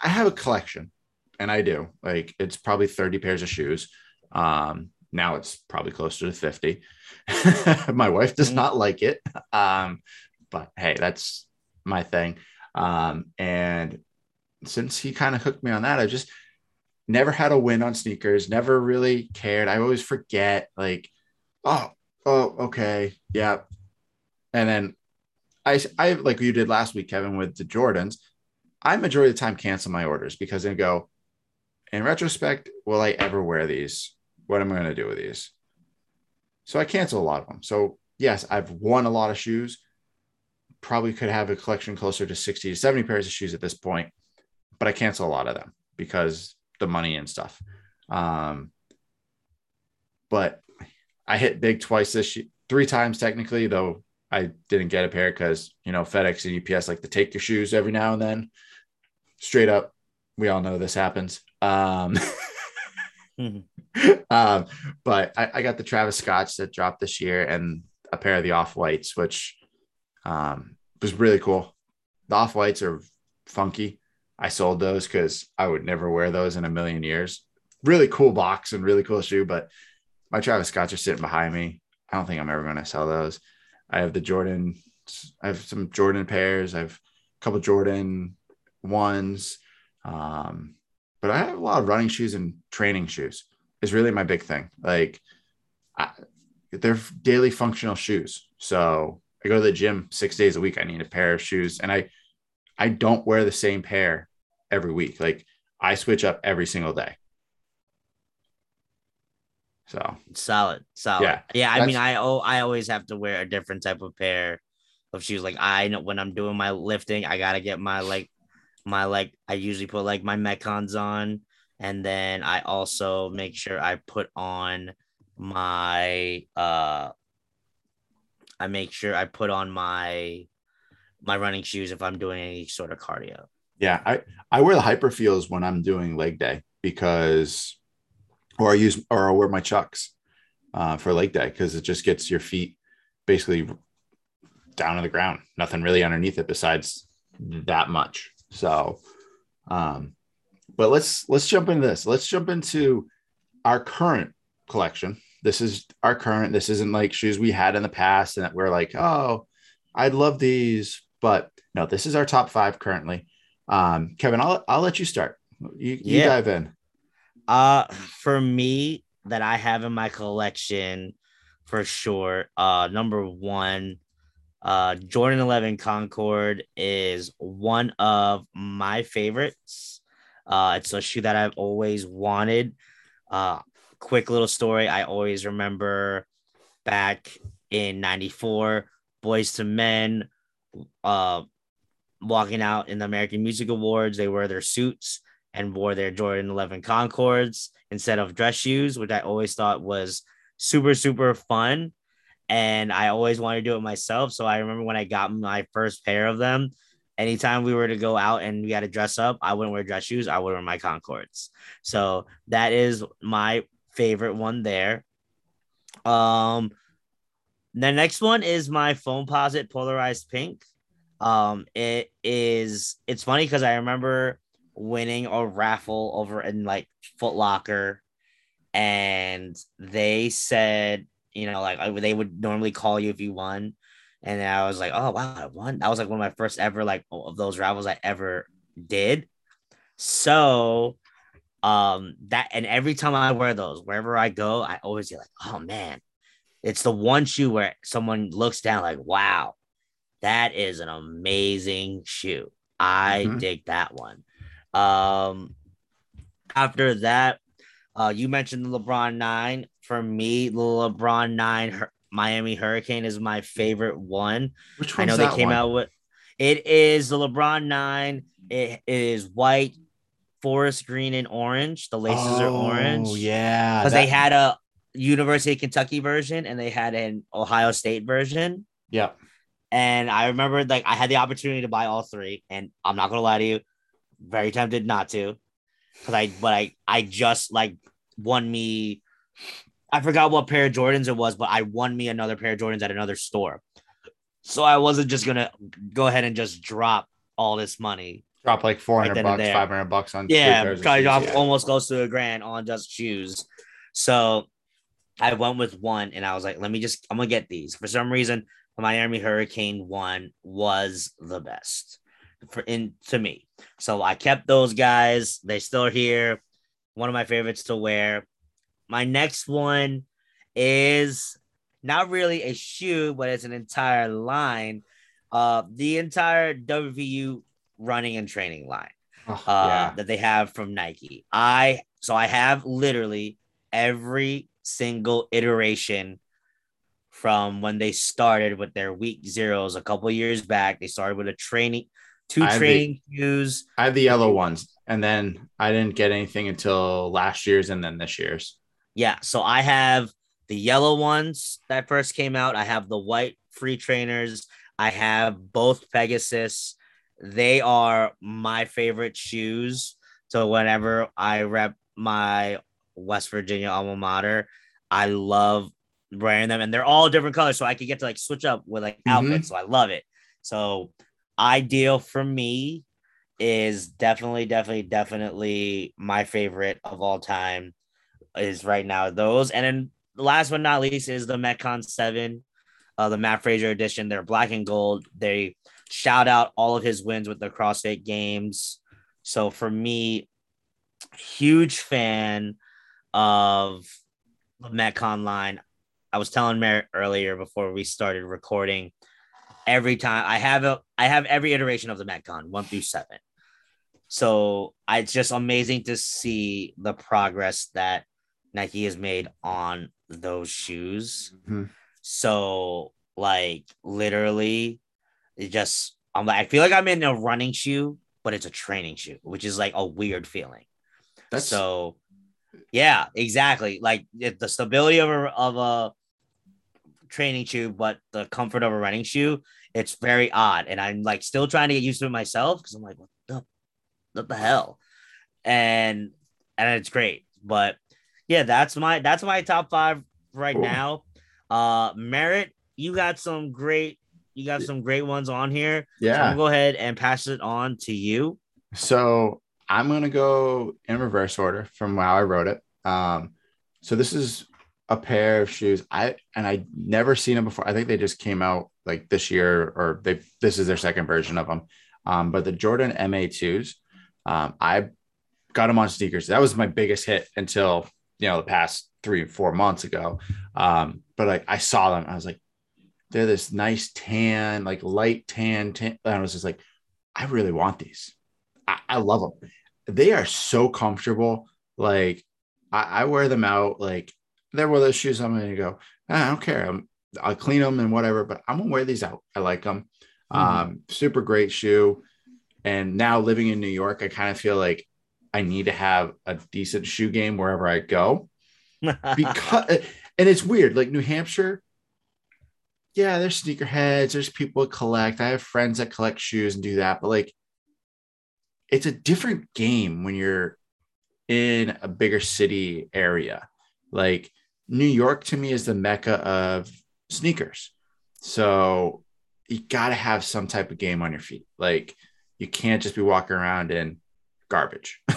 I have a collection, and I do. Like, it's probably thirty pairs of shoes. Um, now it's probably closer to fifty. my wife does Mhm. not like it, um, but hey, that's my thing. Um, and since he kind of hooked me on that, I just never had a win on sneakers, never really cared. I always forget, like, oh, oh, okay, yeah. And then I, I like you did last week, Kevin, with the Jordans. I majority of the time cancel my orders because they go, in retrospect, will I ever wear these? What am I going to do with these? So I cancel a lot of them. So yes, I've won a lot of shoes. Probably could have a collection closer to 60 to 70 pairs of shoes at this point, but I cancel a lot of them because the money and stuff. Um, but I hit big twice this year, three times technically, though I didn't get a pair because you know FedEx and UPS like to take your shoes every now and then. Straight up, we all know this happens. Um, Mhm. um, but I, I, got the Travis Scotts that dropped this year and a pair of the off whites, which um, was really cool. The off whites are funky. I sold those because I would never wear those in a million years. Really cool box and really cool shoe, but my Travis Scotts are sitting behind me. I don't think I'm ever going to sell those. I have the Jordan. I have some Jordan pairs. I have a couple Jordan ones. Um, but I have a lot of running shoes and training shoes is really my big thing. Like I, they're daily functional shoes. So I go to the gym six days a week. I need a pair of shoes and I, I don't wear the same pair every week. Like I switch up every single day. So solid, solid. Yeah, yeah. I mean, I oh, I always have to wear a different type of pair of shoes. Like I know when I'm doing my lifting, I gotta get my like my like. I usually put like my Metcons on, and then I also make sure I put on my uh. I make sure I put on my my running shoes if I'm doing any sort of cardio. Yeah, I I wear the Hyperfeels when I'm doing leg day because or I use or I wear my chucks uh, for leg day because it just gets your feet basically down to the ground. Nothing really underneath it besides that much. So, um, but let's let's jump into this. Let's jump into our current collection. This is our current. This isn't like shoes we had in the past and that we're like, oh, I'd love these, but no, this is our top five currently. Um, Kevin, I'll I'll let you start. You, you yeah. dive in. Uh, for me, that I have in my collection for sure. Uh, number one, uh, Jordan 11 Concord is one of my favorites. Uh, it's a shoe that I've always wanted. Uh, quick little story. I always remember back in 94, Boyz II Men, uh, walking out in the American Music Awards. They wear their suits and wore their Jordan 11 Concords instead of dress shoes, which I always thought was super, super fun. And I always wanted to do it myself. So I remember when I got my first pair of them, anytime we were to go out and we had to dress up, I wouldn't wear dress shoes, I would wear my Concords. So that is my favorite one there. Um, the next one is my Foamposite polarized pink. Um, it is it's funny because I remember winning a raffle over in like Foot Locker, and they said, you know, like they would normally call you if you won, and I was like, oh wow, I won. That was like one of my first ever like of those raffles I ever did. So, um, that and every time I wear those, wherever I go, I always get like, oh man, it's the one shoe where someone looks down like, wow, that is an amazing shoe. I mm-hmm. dig that one. Um, after that, uh, you mentioned the LeBron nine. For me, the LeBron nine Miami Hurricane is my favorite one. Which one? I know they came one? out with. It is the LeBron nine. It is white, forest green, and orange. The laces oh, are orange. Oh yeah, because that... they had a University of Kentucky version and they had an Ohio State version. Yeah. And I remember like I had the opportunity to buy all three, and I'm not gonna lie to you, very tempted not to, because I but I I just like won me. I forgot what pair of Jordans it was, but I won me another pair of Jordans at another store. So I wasn't just gonna go ahead and just drop all this money. Drop like four hundred right bucks, five hundred bucks on yeah, kind of yeah. almost close to a grand on just shoes. So I went with one, and I was like, let me just I'm gonna get these. For some reason, the Miami Hurricane one was the best for in to me. So I kept those guys. They still here. One of my favorites to wear. My next one is not really a shoe, but it's an entire line. Uh, the entire WVU running and training line oh, uh, yeah. that they have from Nike. I so I have literally every single iteration from when they started with their week zeros a couple years back. They started with a training two training the, shoes. I have the yellow ones, and then I didn't get anything until last year's and then this year's. Yeah, so I have the yellow ones that first came out. I have the white free trainers. I have both Pegasus. They are my favorite shoes. So whenever I rep my West Virginia alma mater. I love wearing them, and they're all different colors, so I could get to like switch up with like Mhm. outfits. So I love it. So ideal for me is definitely, definitely, definitely my favorite of all time is right now those, and then last but not least is the Metcon Seven, uh, the Mat Fraser edition. They're black and gold. They shout out all of his wins with the CrossFit Games. So for me, huge fan of the Metcon line. I was telling Merritt earlier before we started recording. Every time I have a, I have every iteration of the Metcon one through seven. So I- it's just amazing to see the progress that Nike has made on those shoes. Mhm. So like literally, it just I'm like I feel like I'm in a running shoe, but it's a training shoe, which is like a weird feeling. That's so yeah, exactly. Like the stability of a of a training shoe, but the comfort of a running shoe, it's very odd. And I'm like still trying to get used to it myself because I'm like, what the what the hell? And and it's great. But yeah, that's my that's my top five right now. Uh Merritt, you got some great you got some great ones on here. So I'm yeah. gonna go ahead and pass it on to you. So I'm gonna go in reverse order from how I wrote it. Um, so this is a pair of shoes. I and I never seen them before. I think they just came out like this year, or they this is their second version of them. Um, but the Jordan MA2s, um, I got them on sneakers. That was my biggest hit until you know the past three four months ago. Um, but like I saw them, I was like, they're this nice tan, like light tan, tan. And I was just like, I really want these. I, I love them. They are so comfortable. Like I, I wear them out. Like they're one of those shoes I'm going to go, "Ah, I don't care. I'm, I'll clean them and whatever, but I'm going to wear these out. I like them. Mhm. Um, super great shoe. And now living in New York, I kind of feel like I need to have a decent shoe game wherever I go because and it's weird like new hampshire yeah there's sneakerheads there's people collect i have friends that collect shoes and do that but like it's a different game when you're in a bigger city area. Like new york to me is the mecca of sneakers. So you got to have some type of game on your feet. Like you can't just be walking around in garbage.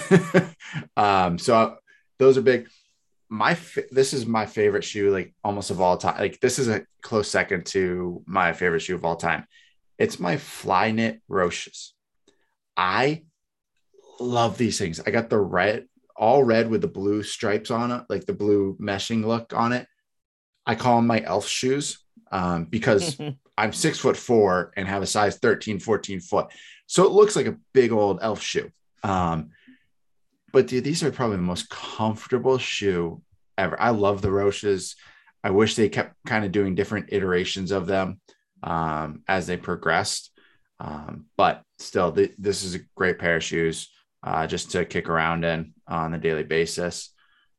Um so those are big. My fa- this is my favorite shoe like almost of all time like this is a close second to my favorite shoe of all time. It's my fly knit Roshes. I love these things i got the red all red with the blue stripes on it like the blue meshing look on it i call them my elf shoes um, because i'm six foot four and have a size 13 14 foot so it looks like a big old elf shoe um, but dude, these are probably the most comfortable shoe ever. I love the Roshes. I wish they kept kind of doing different iterations of them um, as they progressed. Um, but still, th- this is a great pair of shoes uh, just to kick around in on a daily basis.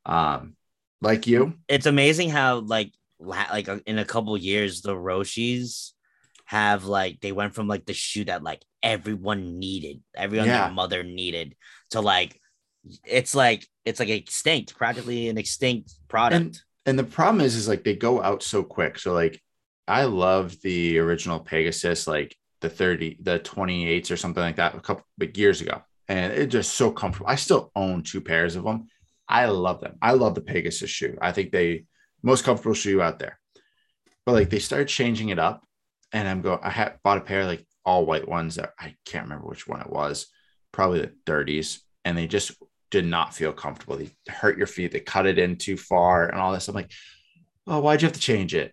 Um, like you, it's amazing how like like uh, in a couple years the Roshes have like they went from like the shoe that like everyone needed, everyone Yeah. their mother needed to like it's like it's like extinct, practically an extinct product. and the problem is, is like they go out so quick. So like, I love the original Pegasus, like the 30, the 28s or something like that a couple like years ago. And it's just so comfortable. I still own two pairs of them. I love them. I love the Pegasus shoe. I think they most comfortable shoe out there. But like they started changing it up. And I'm going, I had bought a pair like all white ones that I can't remember which one it was, probably the 30s. And they just did not feel comfortable. They hurt your feet. They cut it in too far and all this. I'm like, oh, why'd you have to change it?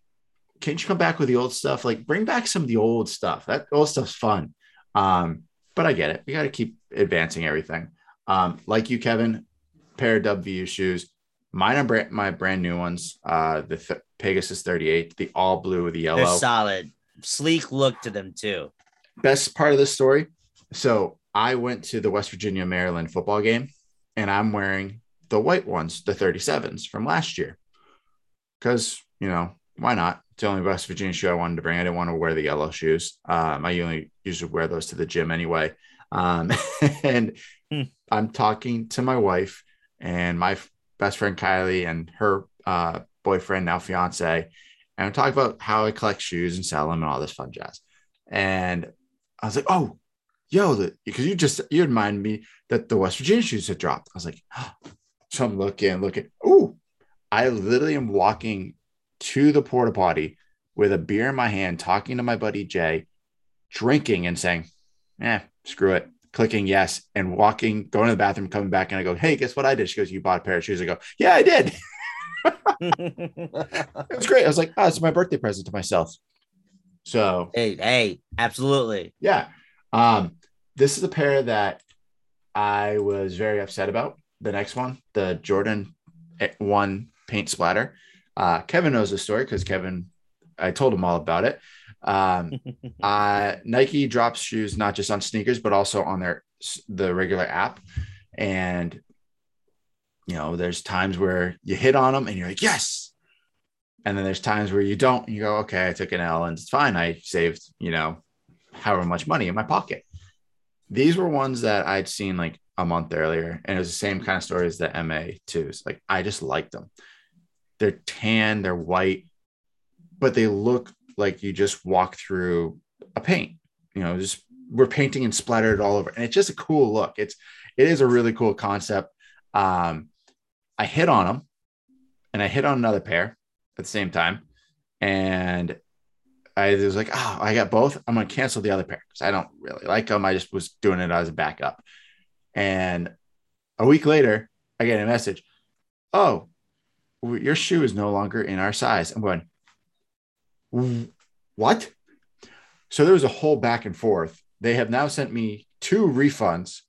Can't you come back with the old stuff? Like bring back some of the old stuff. That old stuff's fun. Um, but I get it. We got to keep advancing everything. Um, like you, Kevin, pair of WVU shoes. Mine are brand, my brand new ones. Uh, the Th- Pegasus 38, the all blue with the They're yellow. solid, sleek look to them too. best part of this story. So I went to the West Virginia Maryland football game and I'm wearing the white ones, the 37s from last year. Because, you know, why not? It's the only West Virginia shoe I wanted to bring. I didn't want to wear the yellow shoes. Um, I only usually wear those to the gym anyway. Um, and Hmm. I'm talking to my wife, and my best friend Kylie and her uh, boyfriend, now fiance, and I'm talking about how I collect shoes and sell them and all this fun jazz. And I was like, oh, yo, because you just you reminded me that the West Virginia shoes had dropped. I was like, oh. so I'm looking, looking. Oh, I literally am walking to the porta potty with a beer in my hand, talking to my buddy Jay, drinking and saying, "Eh, screw it." Clicking yes and walking, going to the bathroom, coming back, and I go, "Hey, guess what I did?" She goes, "You bought a pair of shoes." I go, "Yeah, I did." it was great. I was like, "Oh, it's my birthday present to myself." So, hey, hey, absolutely, yeah. Um, this is a pair that I was very upset about. The next one, the Jordan one paint splatter. Uh, Kevin knows the story because Kevin, I told him all about it. Um, uh, Nike drops shoes not just on sneakers but also on their the regular app, and you know there's times where you hit on them and you're like yes, and then there's times where you don't. You go okay, I took an L and it's fine. I saved you know however much money in my pocket. These were ones that I'd seen like a month earlier, and it was the same kind of story as the MA twos. Like I just liked them. They're tan, they're white, but they look like you just walk through a paint. You know, just we're painting and splattered all over, and it's just a cool look. It's it is a really cool concept. Um, I hit on them, and I hit on another pair at the same time, and I was like, oh, I got both. I'm gonna cancel the other pair because I don't really like them. I just was doing it as a backup. And a week later, I get a message. Oh, your shoe is no longer in our size. I'm going, what? So there was a whole back and forth. They have now sent me two refunds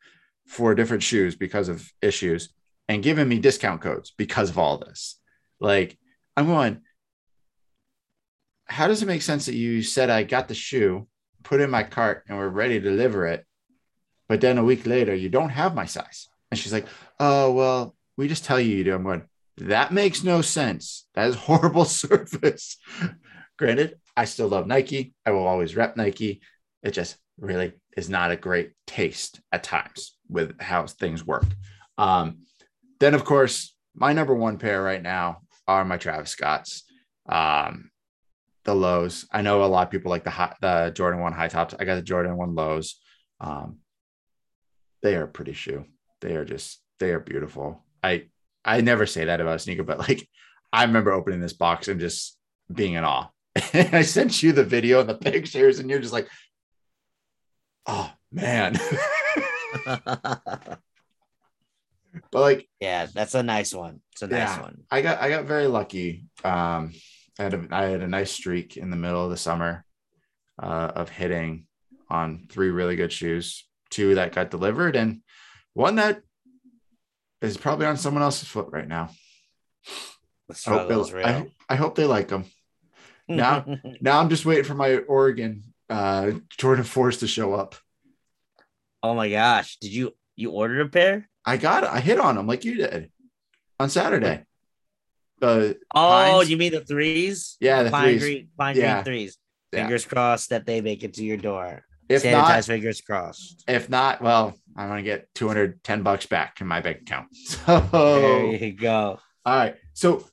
for different shoes because of issues and given me discount codes because of all this. Like, I'm going, how does it make sense that you said I got the shoe, put in my cart, and we're ready to deliver it? But then a week later, you don't have my size. And she's like, oh, well, we just tell you you do. I'm going, that makes no sense. That is horrible service. Granted, I still love Nike. I will always rep Nike. It just really is not a great taste at times with how things work. Um, then, of course, my number one pair right now are my Travis Scotts. Um, the lows. I know a lot of people like the high, the Jordan one high tops. I got the Jordan one lows. Um, they are pretty shoe. They are just they are beautiful. I I never say that about a sneaker, but like I remember opening this box and just being in awe. I sent you the video and the pictures, and you're just like, oh man. but like, yeah, that's a nice one. It's a nice yeah, one. I got I got very lucky. Um, I had a, I had a nice streak in the middle of the summer uh, of hitting on three really good shoes two that got delivered and one that is probably on someone else's foot right now. I hope, I, I hope, they like them. Now, now I'm just waiting for my Oregon uh, Jordan Force to show up. Oh my gosh! Did you you ordered a pair? I got it. I hit on them like you did on Saturday. The oh, Pines. you mean the threes? Yeah, the fine threes. Green, fine yeah. green threes. Fingers yeah. crossed that they make it to your door. If Sanitize not, fingers crossed. If not, well, I'm gonna get 210 bucks back in my bank account. So there you go. All right. So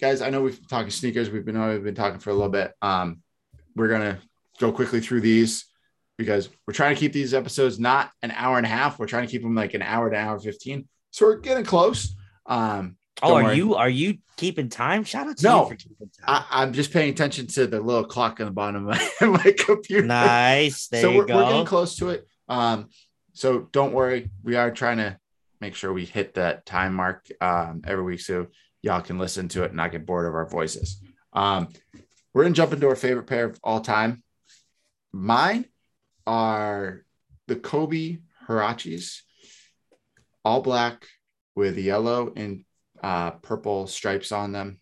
guys, I know we've been talking sneakers. We've been we've been talking for a little bit. Um, we're gonna go quickly through these because we're trying to keep these episodes not an hour and a half. We're trying to keep them like an hour to hour 15. So we're getting close. Um, Oh, are worry. you are you keeping time? Shout out to no, you for keeping time. I, am just paying attention to the little clock on the bottom of my, my computer. Nice. There so we're, we're, getting close to it. Um, so don't worry. We are trying to make sure we hit that time mark um, every week so y'all can listen to it and not get bored of our voices. Um, we're gonna jump into our favorite pair of all time. Mine are the Kobe Huaraches, all black with yellow and uh, purple stripes on them.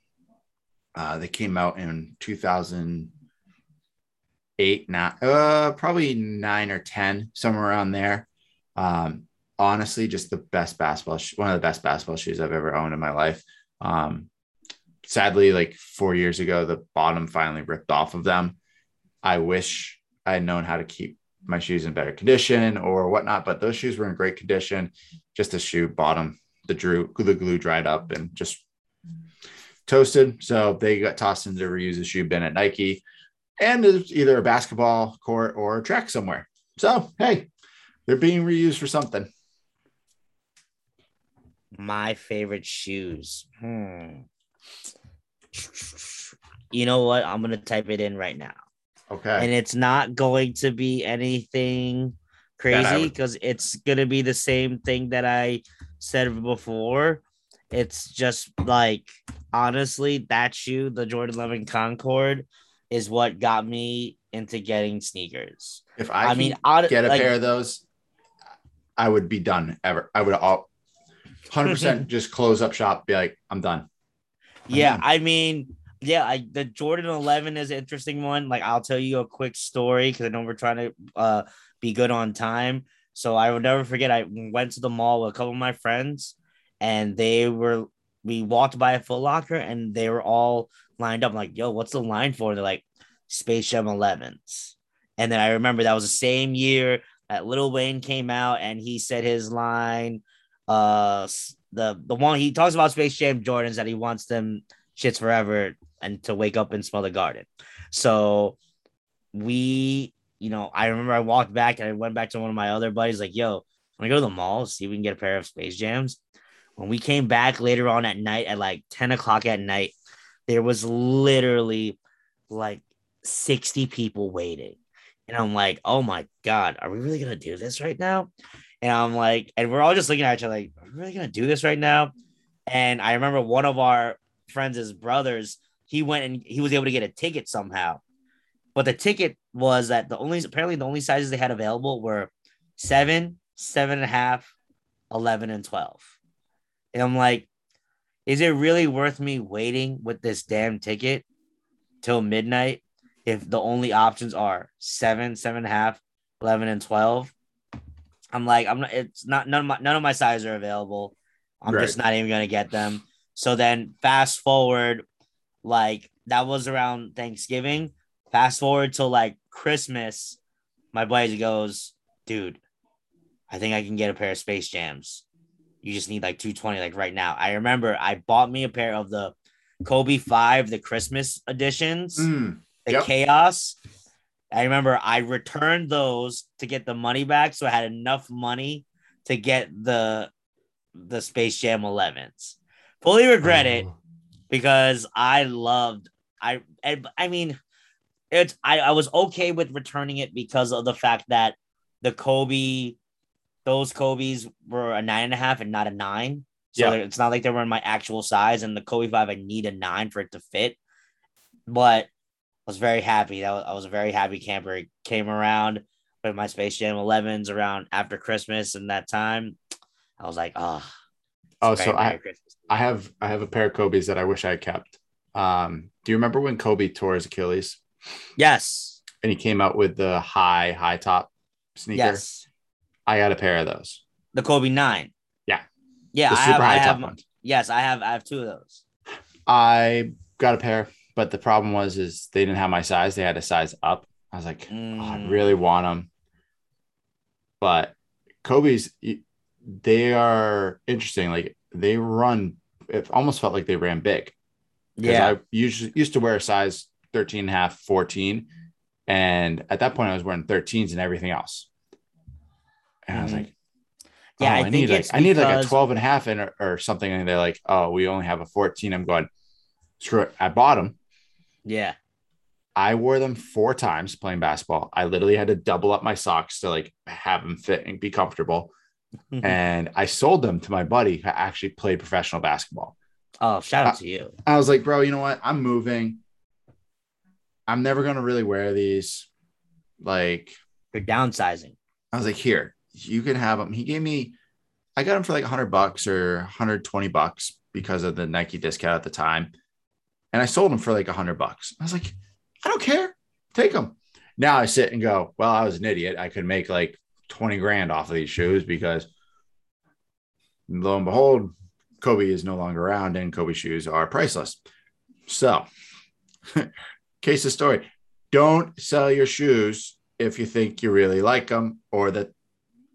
Uh, they came out in 2008, not uh, probably nine or 10, somewhere around there. Um, honestly, just the best basketball, sh- one of the best basketball shoes I've ever owned in my life. Um, sadly, like four years ago, the bottom finally ripped off of them. I wish I had known how to keep my shoes in better condition or whatnot, but those shoes were in great condition. Just the shoe bottom the drew the glue dried up and just toasted. So they got tossed into reuse the shoe bin at Nike, and it's either a basketball court or a track somewhere. So hey, they're being reused for something. My favorite shoes. Hmm. You know what? I'm gonna type it in right now. Okay. And it's not going to be anything crazy would- because it's gonna be the same thing that I said before. It's just like honestly, that shoe, the Jordan 11 Concord, is what got me into getting sneakers. if I, I, mean, get a like, pair of those, I would be done ever. I would all 100% just close up shop, be like, I'm done. Yeah, Mhm. I mean, yeah, I, the Jordan 11 is an interesting one. Like, I'll tell you a quick story because I know we're trying to uh, be good on time. So I will never forget. I went to the mall with a couple of my friends, and they were. We walked by a Foot Locker, and they were all lined up. I'm like, yo, what's the line for? They're like, Space Jam 11s. And then I remember that was the same year that Lil Wayne came out, and he said his line. Uh, the the one he talks about Space Jam Jordans that he wants them shits forever and to wake up and smell the garden. So we, you know, I remember I walked back and I went back to one of my other buddies, like, yo, when I go to the mall, see if we can get a pair of Space Jams. When we came back later on at night at like 10 o'clock at night, there was literally like 60 people waiting. And I'm like, oh my God, are we really gonna do this right now? And I'm like, and we're all just looking at each other like, are we really gonna do this right now? And I remember one of our friends' brothers, he went and he was able to get a ticket somehow. But the ticket was that the only apparently the only sizes they had available were seven, seven and a half, 11, and 12. And I'm like, is it really worth me waiting with this damn ticket till midnight if the only options are seven, seven and a half, 11, and 12? I'm like, I'm not, it's not, none of my, none of my sizes are available. I'm Right. just not even going to get them. So then fast forward, like that was around Thanksgiving. Fast forward till like Christmas, my buddy goes, dude, I think I can get a pair of Space Jams. You just need like 220 like right now. I remember I bought me a pair of the Kobe 5, the Christmas editions, Mm, the yep. Chaos. I remember I returned those to get the money back, so I had enough money to get the the Space Jam 11s. Fully regret it oh, because I loved I I, I mean it's I, I was okay with returning it because of the fact that the Kobe those Kobe's were a nine and a half and not a nine. So Yeah. it's not like they were in my actual size and the Kobe five I need a nine for it to fit. But I was very happy. That was, I was a very happy camper. It came around with my Space Jam 11s around after Christmas and that time. I was like, oh, Oh, it's so I- Christmas. I have I have a pair of Kobe's that I wish I had kept. Um, do you remember when Kobe tore his Achilles yes, and he came out with the high high top sneaker? yes, I got a pair of those. the Kobe nine. Yeah. yeah. the I super have, I high have, top ones. yes, I have. I have two of those. I got a pair, but the problem was is they didn't have my size. They had a size up. I was like, oh, I Mm. really want them. But Kobe's, they are interesting. Like they run. It almost felt like they ran big. Yeah, I usually used to wear a size 13 and a half, 14. And at that point, I was wearing 13s and everything else. And I was Mhm. like, Yeah, oh, I I, think need like I need like a because- 12 and a half and or, or something. And they're like, oh, we only have a 14. I'm going, screw it. I bought them. yeah, I wore them four times playing basketball. I literally had to double up my socks to like have them fit and be comfortable. and I sold them to my buddy who actually played professional basketball. oh, shout out to you. I was like, bro, you know what? I'm moving. I'm never gonna really wear these. Like, You're downsizing. I was like, here, you can have them. He gave me, I got them for like 100 bucks or 120 bucks because of the Nike discount at the time, and I sold them for like 100 bucks. I was like, I don't care, take them. Now I sit and go, well, I was an idiot. I could make like 20 grand off of these shoes because lo and behold, Kobe is no longer around and Kobe shoes are priceless. So, case of story don't sell your shoes if you think you really like them or that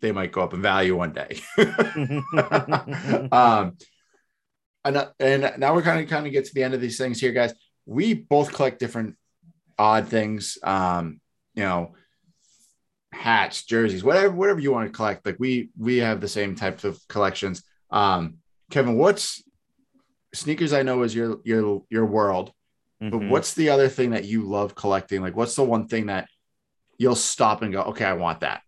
they might go up in value one day. um, and, and now we're kind of kind of get to the end of these things here, guys. We both collect different odd things. Um, you know, hats, jerseys, whatever, whatever you want to collect. Like we we have the same types of collections. Um, Kevin, what's sneakers? I know is your your your world, mm-hmm. but what's the other thing that you love collecting? Like, what's the one thing that you'll stop and go, okay, I want that.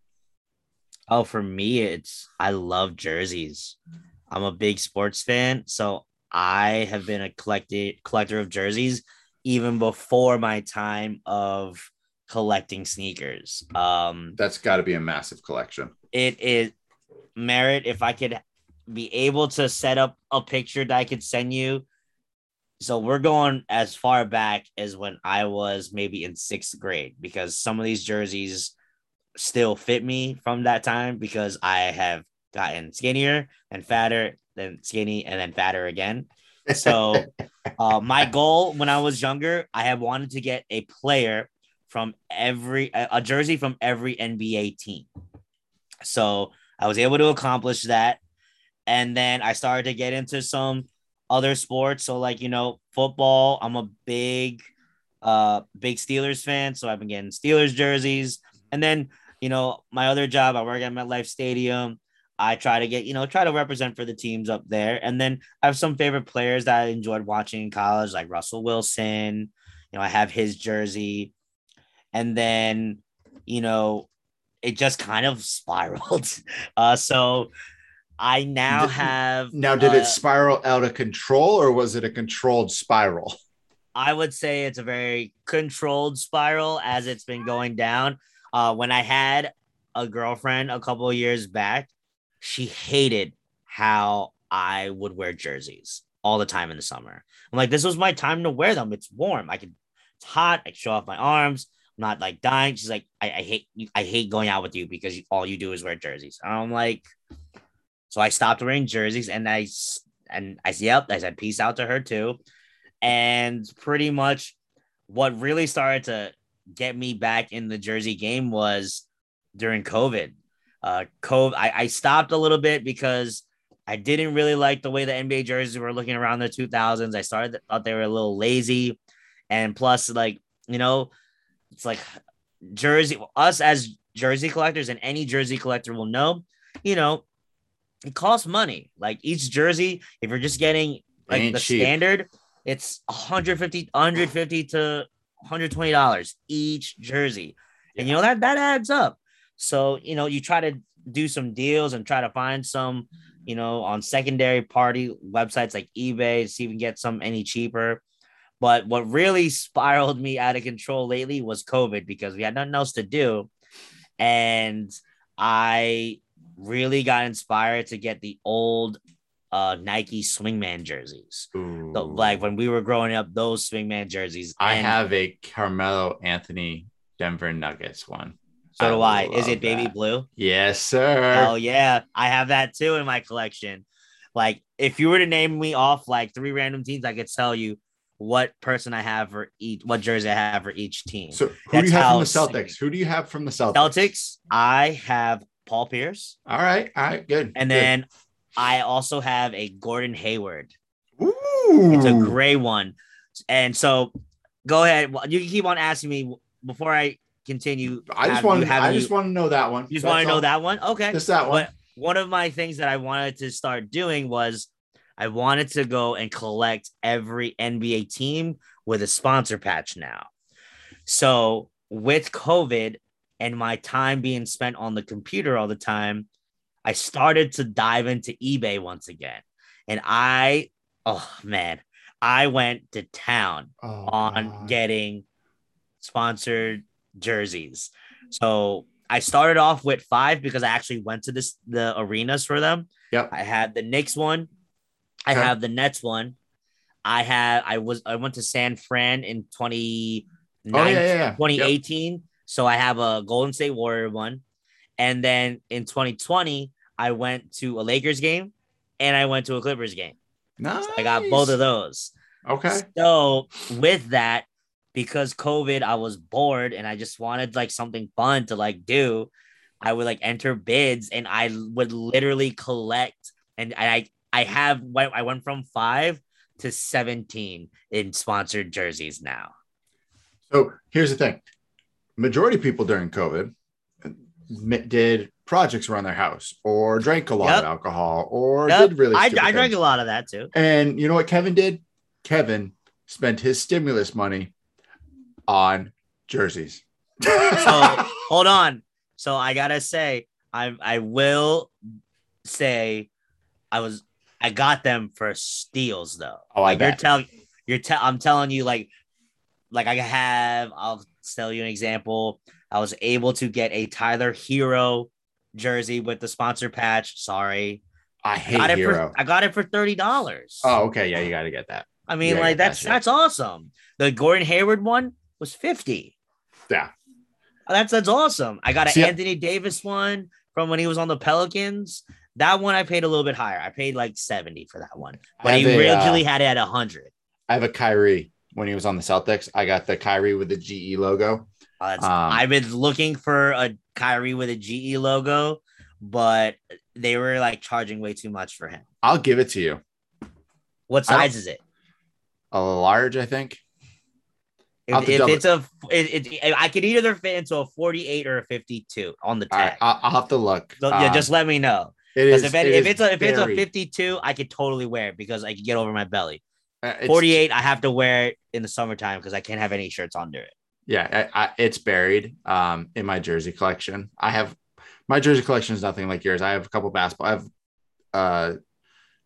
Oh, for me, it's I love jerseys. I'm a big sports fan, so I have been a collected collector of jerseys even before my time of collecting sneakers. Um, That's got to be a massive collection. It is merit. If I could be able to set up a picture that I could send you. So we're going as far back as when I was maybe in sixth grade because some of these jerseys still fit me from that time because I have gotten skinnier and fatter, then skinny and then fatter again. So uh, my goal when I was younger, I had wanted to get a player from every a jersey from every NBA team. So I was able to accomplish that. And then I started to get into some other sports. So like, you know, football, I'm a big uh big Steelers fan, so I've been getting Steelers jerseys. And then, you know, my other job, I work at MetLife Stadium. I try to get, you know, try to represent for the teams up there. And then I have some favorite players that I enjoyed watching in college, like Russell Wilson. You know, I have his jersey and then you know it just kind of spiraled. Uh, so I now did, have now. Did uh, it spiral out of control, or was it a controlled spiral? I would say it's a very controlled spiral as it's been going down. Uh, when I had a girlfriend a couple of years back, she hated how I would wear jerseys all the time in the summer. I'm like, this was my time to wear them. It's warm. I can, it's hot. I can show off my arms I'm not like dying. She's like, I, I hate I hate going out with you because all you do is wear jerseys. And I'm like, so I stopped wearing jerseys and I and I yep, I said peace out to her too. And pretty much what really started to get me back in the jersey game was during COVID. Uh COVID I, I stopped a little bit because I didn't really like the way the NBA jerseys were looking around the 2000s. I started thought they were a little lazy. And plus, like, you know, it's like jersey us as jersey collectors and any jersey collector will know you know it costs money like each jersey if you're just getting like the cheap. standard it's 150 150 to 120 dollars each jersey yeah. and you know that that adds up so you know you try to do some deals and try to find some you know on secondary party websites like ebay to see if you can get some any cheaper but what really spiraled me out of control lately was COVID because we had nothing else to do. And I really got inspired to get the old uh, Nike Swingman jerseys. So, like when we were growing up, those Swingman jerseys. I and have a Carmelo Anthony Denver Nuggets one. So do I. Is it baby that. blue? Yes, sir. Oh yeah. I have that too in my collection. Like, if you were to name me off like three random teams, I could tell you what person I have for each, what jersey I have for each team. So who That's do you have from the Celtics? Who do you have from the Celtics? Celtics, I have Paul Pierce. All right, all right, good. And good. then I also have a Gordon Hayward. Ooh. It's a gray one. And so go ahead. You can keep on asking me before I continue. I just want to I just want to know that one. You just want to know that one? Okay. Just that one. But one of my things that I wanted to start doing was I wanted to go and collect every NBA team with a sponsor patch now. So with COVID and my time being spent on the computer all the time, I started to dive into eBay once again. And I, oh man, I went to town oh, on God. getting sponsored jerseys. So I started off with five because I actually went to this the arenas for them. Yep. I had the Knicks one, I okay. have the Nets one. I had I was I went to San Fran in 20, oh, yeah, yeah, yeah. 2018. Yep. So I have a Golden State Warrior one. And then in 2020, I went to a Lakers game and I went to a Clippers game. Nice. So I got both of those. Okay. So with that, because COVID, I was bored and I just wanted like something fun to like do. I would like enter bids and I would literally collect and I I have I went from five to 17 in sponsored jerseys now. So here's the thing majority of people during COVID did projects around their house or drank a lot Yep. of alcohol or Yep. did really I, I drank a lot of that too. And you know what Kevin did? Kevin spent his stimulus money on jerseys. So hold on. So I gotta say, I I will say I was I got them for steals though. Oh, I like you're telling you're te- I'm telling you like like I have I'll tell you an example. I was able to get a Tyler Herro jersey with the sponsor patch. Sorry. I hate got it Herro. for I got it for thirty dollars. oh, okay. Yeah, you got to get that. I mean, yeah, like that's shit. that's awesome. The Gordon Hayward one was 50. Yeah. That's that's awesome. I got an See, Anthony Davis one from when he was on the Pelicans. That one I paid a little bit higher. I paid like 70 for that one. But I he a, uh, originally had it at 100. I have a Kyrie when he was on the Celtics. I got the Kyrie with the GE logo. Uh, um, I've been looking for a Kyrie with a GE logo, but they were like charging way too much for him. I'll give it to you. What size is it? A large, I think. If, if it's a, it, it, I could either fit into a 48 or a 52 on the All right, tag. I'll, I'll have to look. So, yeah, Um, just let me know. it is. if, it, it if it's a if it's a 52, I could totally wear it because I can get over my belly. Uh, it's- 48, I have to wear it in the summertime because I can't have any shirts under it. Yeah, I, I, it's buried um, in my jersey collection. I have my jersey collection is nothing like yours. I have a couple basketball. I have uh,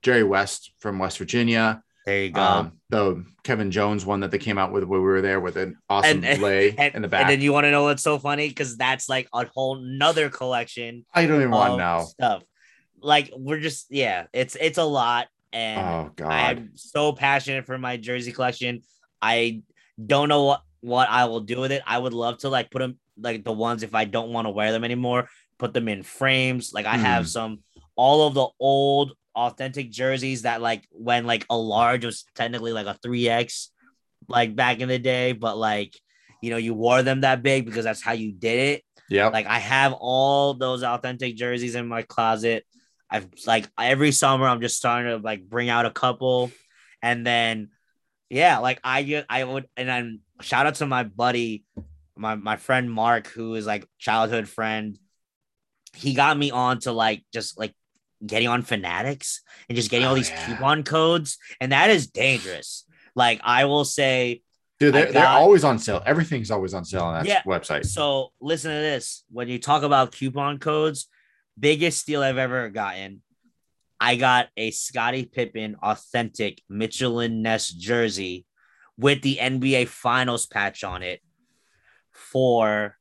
Jerry West from West Virginia. There you go. Um, the Kevin Jones one that they came out with when we were there with an awesome And- lay and, in the back. and then you want to know what's so funny? Because that's like a whole nother collection I don't even want to know. stuff. Like we're just yeah, it's it's a lot. And Oh God. I'm so passionate for my jersey collection. I don't know what what I will do with it. I would love to like put them like the ones if I don't want to wear them anymore, put them in frames. Like I have Hmm. some all of the old authentic jerseys that like when like a large was technically like a 3x like back in the day, but like you know, you wore them that big because that's how you did it. Yeah. Like I have all those authentic jerseys in my closet. I've like every summer I'm just starting to like bring out a couple, and then yeah, like I get I would and then shout out to my buddy, my my friend Mark, who is like childhood friend. He got me on to like just like getting on Fanatics and just getting all Oh, these yeah. coupon codes, and that is dangerous. Like I will say, Dude, they're, they're always on sale. Everything's always on sale on that Yeah. website. So listen to this. When you talk about coupon codes, biggest steal I've ever gotten. I got a Scottie Pippen authentic Mitchell & Ness jersey with the NBA Finals patch on it for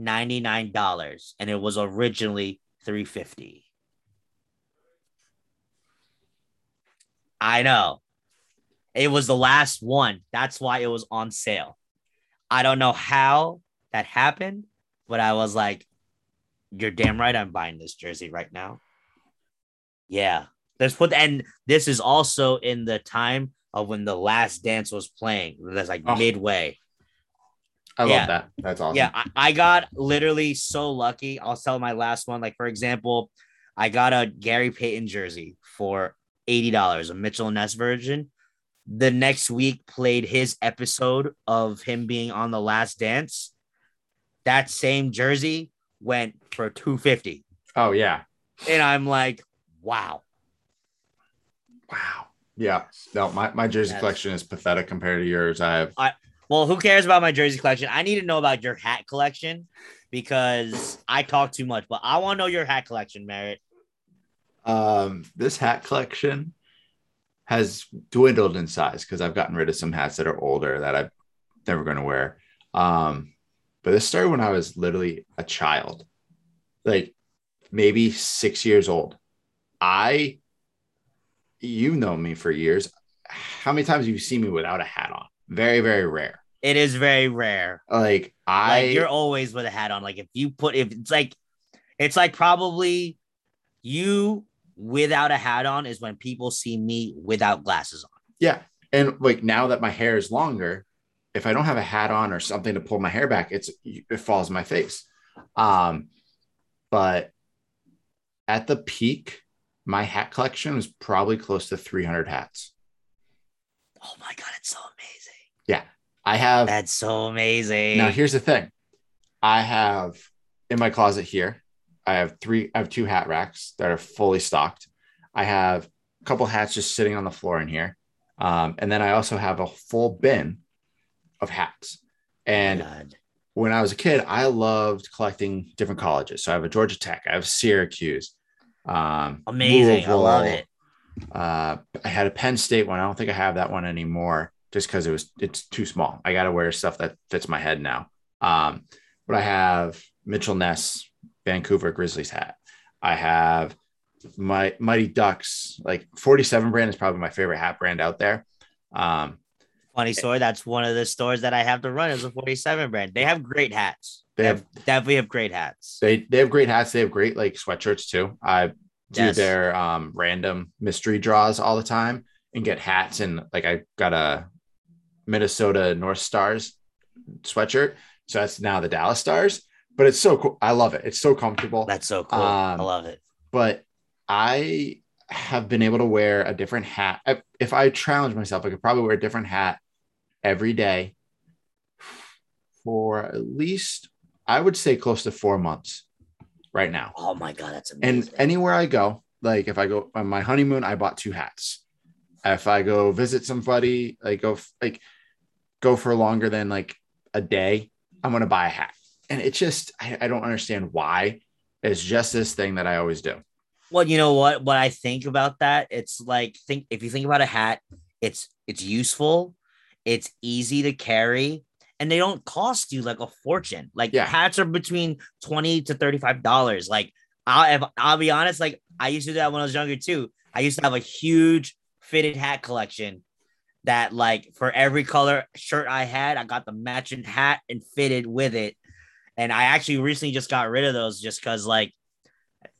$99 and it was originally 350. I know. It was the last one. That's why it was on sale. I don't know how that happened, but I was like, you're damn right I'm buying this jersey right now. Yeah. There's put and this is also in the time of when the last dance was playing. That's like Oh. midway. I love yeah. that. That's awesome. Yeah, I, I got literally so lucky. I'll tell my last one. Like, for example, I got a Gary Payton jersey for $80, a Mitchell Ness version. The next week played his episode of him being on the last dance. That same jersey went for 250 Oh yeah. And I'm like, wow. Wow. Yeah. No, my, my jersey That's- collection is pathetic compared to yours. I have I, Well, who cares about my jersey collection? I need to know about your hat collection because I talk too much, but I want to know your hat collection, Merritt. um this hat collection has dwindled in size because I've gotten rid of some hats that are older that I'm never going to wear. Um, but this started when I was literally a child, like maybe six years old. I, you know me for years. How many times have you seen me without a hat on? Very, very rare. It is very rare. Like I, Like you're always with a hat on. Like if you put if it's like it's like probably you without a hat on is when people see me without glasses on. Yeah. And like now that my hair is longer, if I don't have a hat on or something to pull my hair back, it's it falls in my face. Um, but at the peak, my hat collection was probably close to 300 hats. Oh my god, it's so amazing. Yeah, I have. That's so amazing. Now here's the thing, I have in my closet here. I have three. I have two hat racks that are fully stocked. I have a couple hats just sitting on the floor in here, um, and then I also have a full bin of hats. And God. when I was a kid, I loved collecting different colleges. So I have a Georgia Tech, I have Syracuse, um, amazing. I love it. Uh, I had a Penn State one. I don't think I have that one anymore, just because it was it's too small. I got to wear stuff that fits my head now. Um, but I have Mitchell Ness, Vancouver Grizzlies hat. I have my Mighty Ducks, like 47 brand is probably my favorite hat brand out there. Um, Funny story. That's one of the stores that I have to run is a 47 brand. They have great hats. They They have- have definitely have great hats. they they have great hats. They have great like sweatshirts too. I do Yes. their um, random mystery draws all the time and get hats and like I got a Minnesota North Stars sweatshirt. So that's now the Dallas Stars. But it's so cool. I love it. It's so comfortable. That's so cool. I Um, love it. but I have been able to wear a different hat. I- If I challenge myself, I could probably wear a different hat every day for at least, I would say, close to four months right now. Oh my god, that's amazing. And anywhere I go, like if I go on my honeymoon, I bought two hats. If I go visit somebody, like go like go for longer than like a day, I'm gonna buy a hat. And it's just I, I don't understand why. It's just this thing that I always do. well, you know what? What I think about that, it's like think if you think about a hat, it's it's useful, it's easy to carry, and they don't cost you like a fortune. Like Yeah. hats are between 20 to 35 dollars. Like I'll I'll be honest, like I used to do that when I was younger too. I used to have a huge fitted hat collection that like for every color shirt I had, I got the matching hat and fitted with it. And I actually recently just got rid of those just because like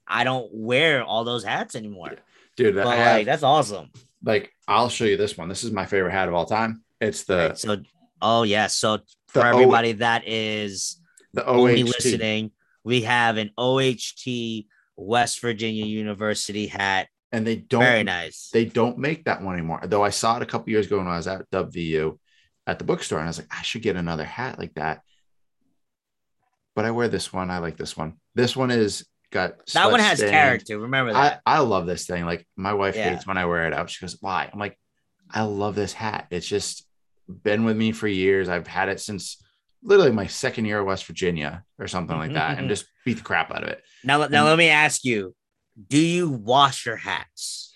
I don't wear all those hats anymore. Dude, But have, like that's awesome. like I'll show you this one. This is my favorite hat of all time. It's the Right, so oh yeah. So for The O- everybody that is the only OHT. listening, we have an OHT West Virginia University hat. And they don't Very nice. they don't make that one anymore. Though I saw it a couple years ago when I was at WVU at the bookstore, and I was like, I should get another hat like that. But I wear this one. I like this one. This one is got that one has stained. character. Remember I, that. I love this thing. Like my wife Yeah. hates when I wear it out. She goes, Why? I'm like, I love this hat. It's just been with me for years. I've had it since literally my second year of West Virginia or something like mm-hmm, that, and mm-hmm. just beat the crap out of it. now, now and- let me ask you: Do you wash your hats?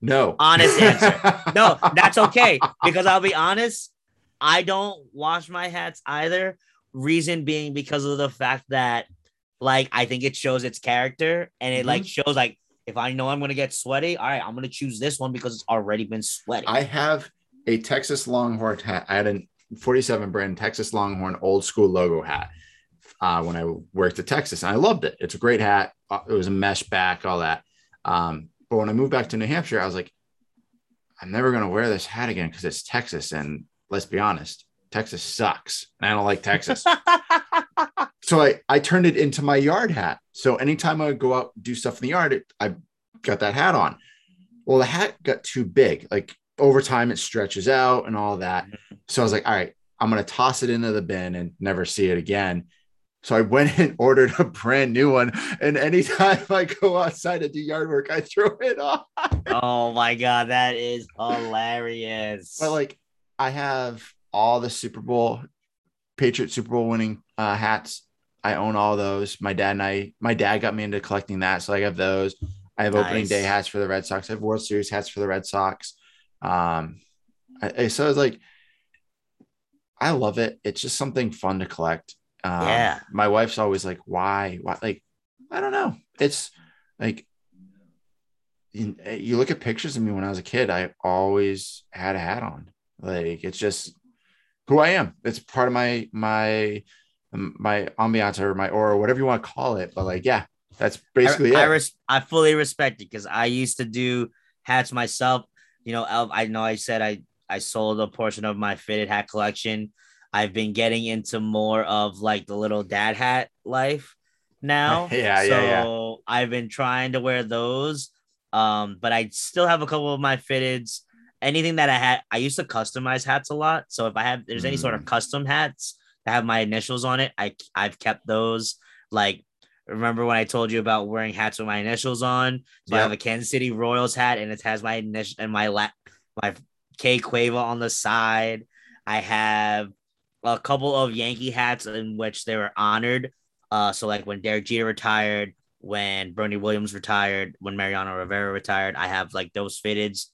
No. Honest answer. No, that's okay because I'll be honest, I don't wash my hats either. Reason being because of the fact that, like, I think it shows its character and it like mm-hmm. shows like if I know I'm gonna get sweaty, all right, I'm gonna choose this one because it's already been sweaty. I have a Texas Longhorn hat. I had a 47 brand Texas Longhorn old school logo hat uh, when I worked at Texas, and I loved it. It's a great hat. Uh, It was a mesh back, all that. Um, but when I moved back to New Hampshire, I was like, I'm never going to wear this hat again because it's Texas. And let's be honest, Texas sucks. And I don't like Texas. so I, I turned it into my yard hat. So anytime I would go out do stuff in the yard, it, I got that hat on. Well, the hat got too big. Like over time, it stretches out and all that. So I was like, all right, I'm going to toss it into the bin and never see it again. So I went and ordered a brand new one. And anytime I go outside to do yard work, I throw it on. oh my god, that is hilarious. But like, I have all the Super Bowl, Patriot Super Bowl winning uh, hats. I own all those. My dad and I, my dad got me into collecting that, so I have those. I have opening day hats for the Red Sox. I have World Series hats for the Red Sox. Um, I, I- so it's like, I love it. It's just something fun to collect. Um, Yeah. My wife's always like, "Why? Why?" Like, I don't know. It's like you, you look at pictures of me when I was a kid. I always had a hat on. Like it's just who I am. It's part of my my my ambiance or my aura, whatever you want to call it. But like, yeah, that's basically I, I, res- I fully respect it because I used to do hats myself. You know, I I know I said I I sold a portion of my fitted hat collection I've been getting into more of like the little dad hat life now. Yeah, so yeah, yeah. I've been trying to wear those. Um, but I still have a couple of my fitteds. Anything that I had, I used to customize hats a lot. So if I have, there's any sort of Mm. custom hats that have my initials on it, I I've kept those. Like, remember when I told you about wearing hats with my initials on? So I have a Kansas City Royals hat, and it has my initial and my la- my K Quavo on the side. I have a couple of Yankee hats in which they were honored. Uh, so like when Derek Jeter retired, when Bernie Williams retired, when Mariano Rivera retired, I have like those fitteds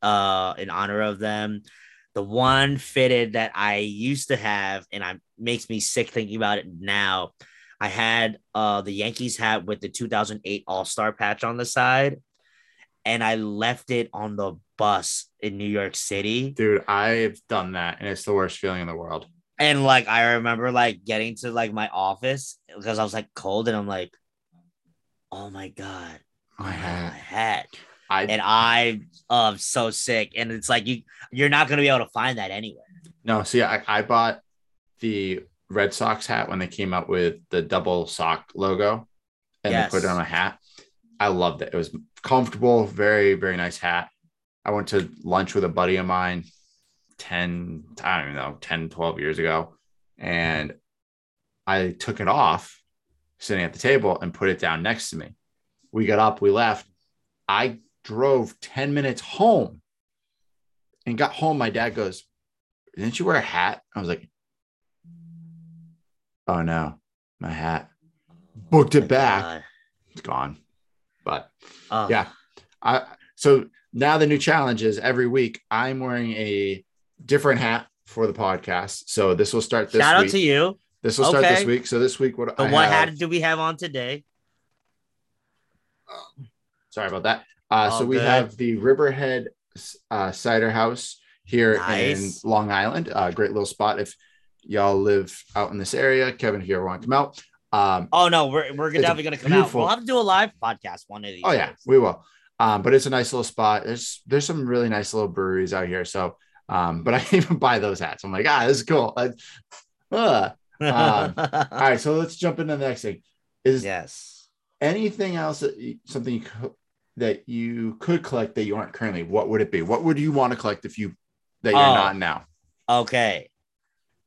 uh in honor of them. The one fitted that I used to have, and I makes me sick thinking about it now. I had uh the Yankees hat with the 2008 All-Star patch on the side, and I left it on the bus in New York City. Dude, I've done that and it's the worst feeling in the world. And like I remember like getting to like my office because I was like cold and I'm like, oh my god, My my hat. hat. I And I am so sick. And it's like you you're not gonna be able to find that anywhere. no, see, I, I bought the Red Sox hat when they came out with the double sock logo and Yes. they put it on a hat. I loved it. It was comfortable, very, very nice hat. I went to lunch with a buddy of mine 10, I don't even know, 10, 12 years ago. And I took it off sitting at the table and put it down next to me. We got up, we left. I drove 10 minutes home and got home. My dad goes, Didn't you wear a hat? I was like, Oh no, my hat. Booked it back. Uh, It's gone. But oh, yeah. I so now the new challenge is every week I'm wearing a different hat for the podcast. So this will start this Shout week. out to you. This will start this week. So this week, what So I what have- hat do we have on today? Sorry about that. Uh, so All we have the Riverhead uh, Cider House here Nice. in Long Island. Uh, great little spot if y'all live out in this area. Kevin, if you ever want to come out. Um, Oh no, we're we're definitely gonna come beautiful. out. We'll have to do a live podcast one of these. oh yeah, we will. Um, but it's a nice little spot. There's there's some really nice little breweries out here. So, um, but I can't even buy those hats. I'm like, ah, this is cool. I- uh. Um, All right, so let's jump into the next thing. Is yes. anything else that you, something you co- that you could collect that you aren't currently? What would it be? What would you want to collect if you that you're Oh. not now? Okay.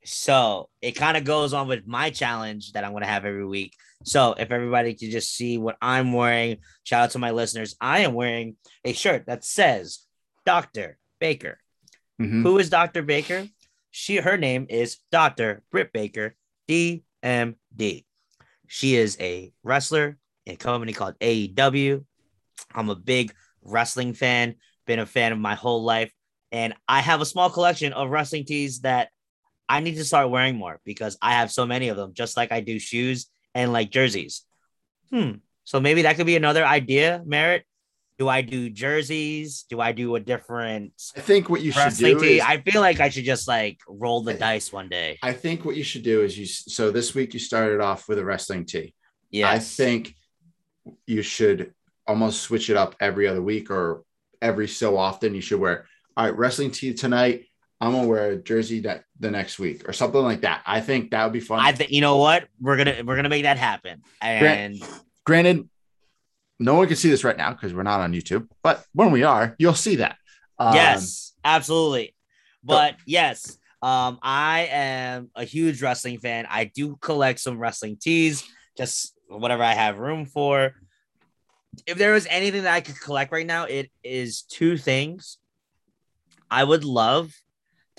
So it kind of goes on with my challenge that I'm going to have every week. So if everybody could just see what I'm wearing, shout out to my listeners. I am wearing a shirt that says Dr. Baker. Mhm. Who is Dr. Baker? She her name is Dr. Britt Baker, DMD. She is a wrestler in a company called AEW. I'm a big wrestling fan, been a fan of my whole life, and I have a small collection of wrestling tees that I need to start wearing more because I have so many of them, just like I do shoes and like jerseys. Hmm. So maybe that could be another idea, Merritt. Do I do jerseys? Do I do a different I think what you should do is, I feel like I should just like roll the dice one day. I think what you should do is you. So this week you started off with a wrestling tee. Yeah, I think you should almost switch it up every other week or every so often. You should wear all right wrestling tee tonight. I'm gonna wear a jersey that the next week or something like that. I think that would be fun. I think you know what we're gonna we're gonna make that happen. And Granted, no one can see this right now because we're not on YouTube, but when we are, you'll see that. Um, yes, absolutely. But yes, um, I am a huge wrestling fan. I do collect some wrestling tees, just whatever I have room for. If there was anything that I could collect right now, it is two things. I would love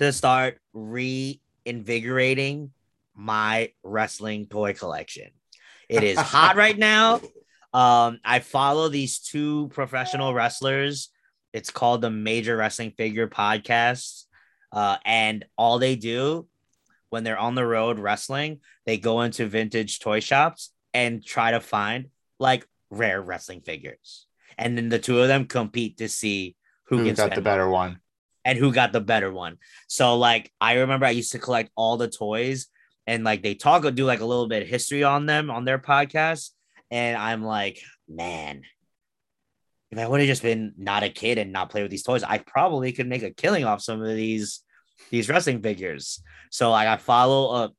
to start reinvigorating my wrestling toy collection. It is hot right now. Um, I follow these two professional wrestlers. It's called the Major Wrestling Figure Podcast. Uh, and all they do when they're on the road wrestling, they go into vintage toy shops and try to find like rare wrestling figures. And then the two of them compete to see who, who got the better one? And who got the better one. So like I remember I used to collect all the toys and like they talk or do like a little bit of history on them on their podcast. And I'm like, man, if I would have just been not a kid and not play with these toys, I probably could make a killing off some of these these wrestling figures. So like I follow a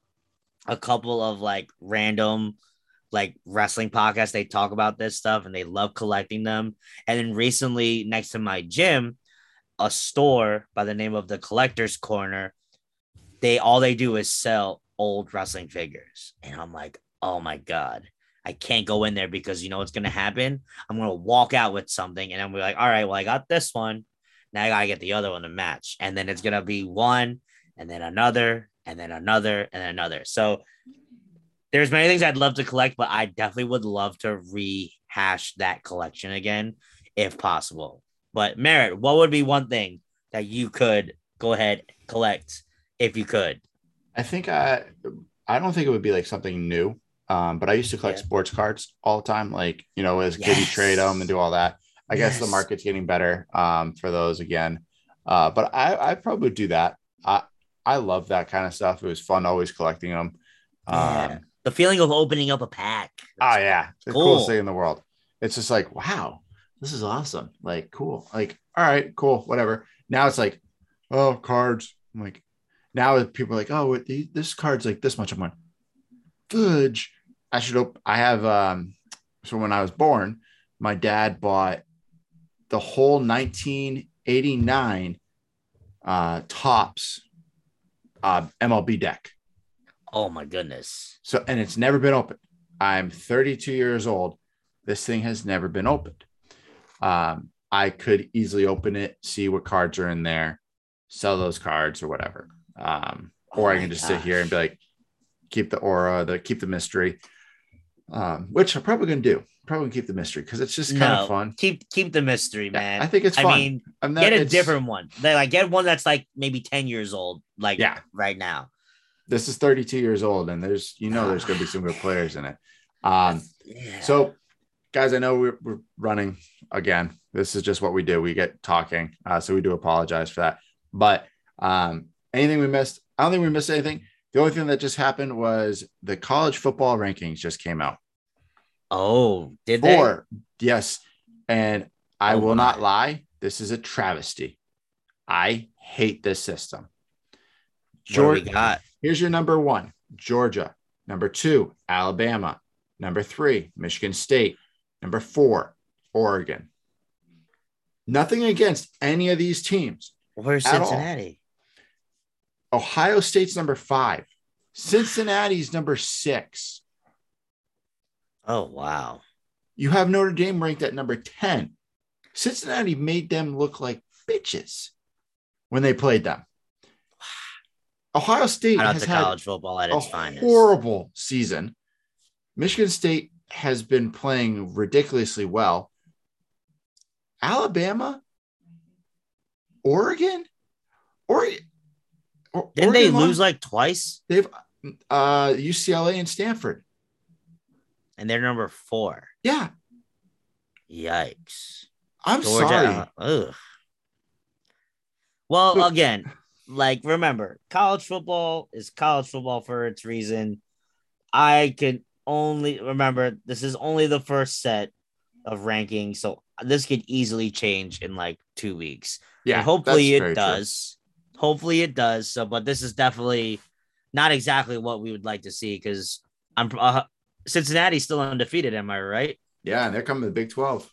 a couple of like random like wrestling podcasts. They talk about this stuff and they love collecting them. And then recently, next to my gym, a store by the name of the Collectors Corner. They all they do is sell old wrestling figures, and I'm like, oh my god. I can't go in there because you know what's gonna happen. I'm gonna walk out with something, and I'm like, all right, well, I got this one. Now I gotta get the other one to match, and then it's gonna be one, and then another, and then another, and then another. So there's many things I'd love to collect, but I definitely would love to rehash that collection again if possible. But Merritt, what would be one thing that you could go ahead collect if you could? I think I I don't think it would be like something new. Um, but I used to collect yeah. sports cards all the time, like you know, as yes. trade them and do all that. I yes. guess the market's getting better um, for those again. Uh, but I I probably would do that. I I love that kind of stuff. It was fun always collecting them. Yeah. Um, the feeling of opening up a pack. Oh yeah, the cool. coolest thing in the world. It's just like wow, this is awesome. Like cool. Like all right, cool, whatever. Now it's like, oh, cards. I'm like, now people are like, oh, this card's like this much. I'm like, fudge. I should. Op- I have. Um. So when I was born, my dad bought the whole 1989 uh, Topps uh, MLB deck. Oh my goodness. So, and it's never been opened. I'm 32 years old. This thing has never been opened. Um, I could easily open it, see what cards are in there, sell those cards or whatever. Um, oh or I can just gosh. sit here and be like, keep the aura, the keep the mystery. Um, which I'm probably gonna do. Probably gonna keep the mystery because it's just kind no, of fun. Keep keep the mystery, man. I think it's fun. I mean, not, get a different one. Like get one that's like maybe 10 years old, like yeah. right now this is 32 years old, and there's you know there's going to be some good players in it. Um, yeah. so guys, I know we're, we're, running again. This is just what we do. We get talking, uh, so we do apologize for that. But um, anything we missed, I don't think we missed anything. The only thing that just happened was the college football rankings just came out. Oh, did they? Yes. And I oh will my. not lie, this is a travesty. I hate this system. Georgia, got? Here's your number one Georgia. Number two, Alabama. Number three, Michigan State. Number four, Oregon. Nothing against any of these teams. Where's Cincinnati? All. Ohio State's number five. Cincinnati's number six. Oh, wow. You have Notre Dame ranked at number 10. Cincinnati made them look like bitches when they played them. Ohio State has had college football at its finest. Horrible season. Michigan State has been playing ridiculously well. Alabama, Oregon, or Didn't Oregon they lose like twice? They've uh UCLA and Stanford. And they're number four. Yeah. Yikes. I'm Georgia, sorry. Uh, ugh. Well, again, like remember college football is college football for its reason i can only remember this is only the first set of ranking so this could easily change in like two weeks yeah and hopefully it does true. hopefully it does so but this is definitely not exactly what we would like to see because i'm uh, cincinnati's still undefeated am i right yeah and they're coming to the big 12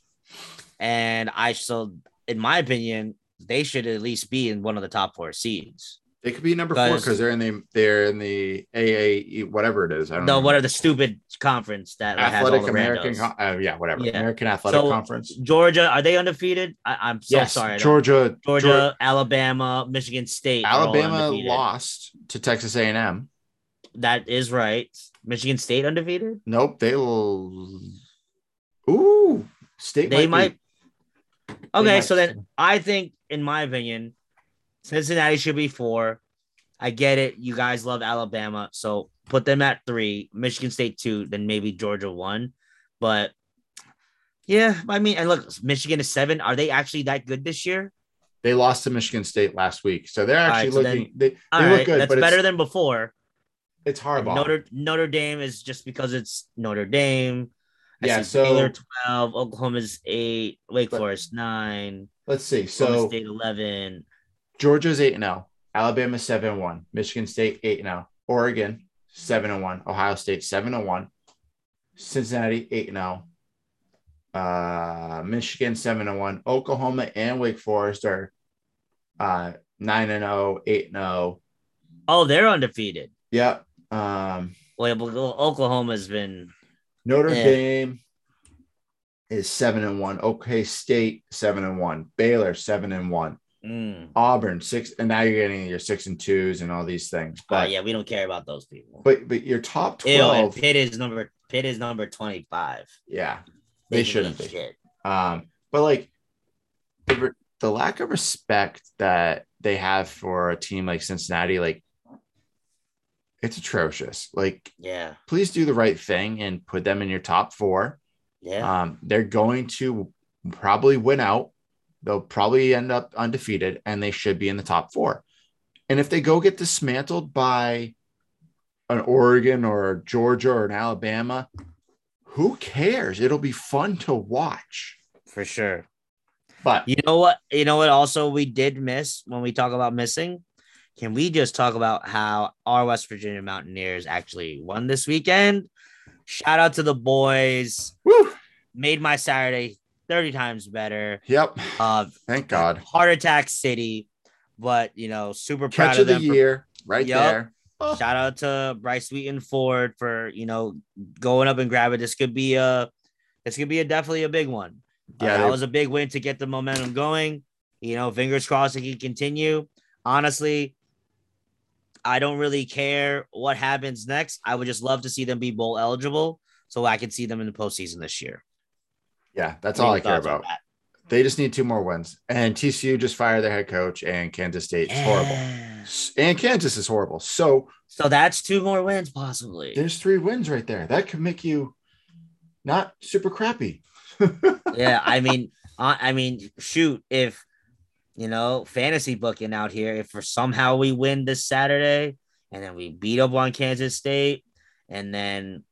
and i so in my opinion they should at least be in one of the top four seeds. They could be number four because they're in the they're in the AA whatever it is. I don't know. What are the stupid conference that Athletic American? Uh, yeah, whatever. Yeah. American Athletic so, Conference. Georgia are they undefeated? I, am so yes, sorry. Georgia, Georgia, Georgia, Alabama, Michigan State. Alabama lost to Texas A and M. That is right. Michigan State undefeated? Nope. They will. Ooh, state. They might. might Okay, so then I think, in my opinion, Cincinnati should be four. I get it. You guys love Alabama, so put them at three. Michigan State two, then maybe Georgia one. But yeah, I mean, and look, Michigan is seven. Are they actually that good this year? They lost to Michigan State last week, so they're actually right, so looking. Then, they, they look right, good. That's better than before. It's hard. Notre Notre Dame is just because it's Notre Dame. I yeah, so Baylor 12, Oklahoma's 8, Wake Forest 9. Let's see. So State 11. Georgia's 8 and 0. Alabama 7 and 1, Michigan State 8 0, Oregon 7 and 1, Ohio State 7 and 1, Cincinnati 8 0, uh, Michigan 7 and 1, Oklahoma and Wake Forest are uh, 9 and 0, 8 and 0. Oh, they're undefeated. Yep. Um, well, Oklahoma's been Notre yeah. Dame is seven and one. OK State seven and one. Baylor seven and one. Mm. Auburn six, and now you're getting your six and twos and all these things. Oh, but uh, yeah, we don't care about those people. But but your top twelve. Ew, Pitt is number Pitt is number twenty five. Yeah, they, they shouldn't be. Shit. Um, but like the, the lack of respect that they have for a team like Cincinnati, like it's atrocious. Like, yeah, please do the right thing and put them in your top four. Yeah. Um, they're going to probably win out. They'll probably end up undefeated and they should be in the top four. And if they go get dismantled by an Oregon or Georgia or an Alabama, who cares? It'll be fun to watch. For sure. But you know what? You know what also we did miss when we talk about missing? Can we just talk about how our West Virginia Mountaineers actually won this weekend? Shout out to the boys. Woo! Made my Saturday 30 times better. Yep. Uh, Thank God. Heart Attack City, but you know, super proud Catch of, of the year for, right yep. there. Oh. Shout out to Bryce Wheaton Ford for you know going up and grabbing. This could be a this could be a definitely a big one. Yeah, uh, that was a big win to get the momentum going. You know, fingers crossed it can continue. Honestly, I don't really care what happens next. I would just love to see them be bowl eligible so I can see them in the postseason this year. Yeah, that's all I care about. They just need two more wins. And TCU just fired their head coach, and Kansas State is yeah. horrible. And Kansas is horrible. So, so that's two more wins possibly. There's three wins right there. That could make you not super crappy. yeah, I mean, I mean, shoot, if you know, fantasy booking out here. If for somehow we win this Saturday and then we beat up on Kansas State, and then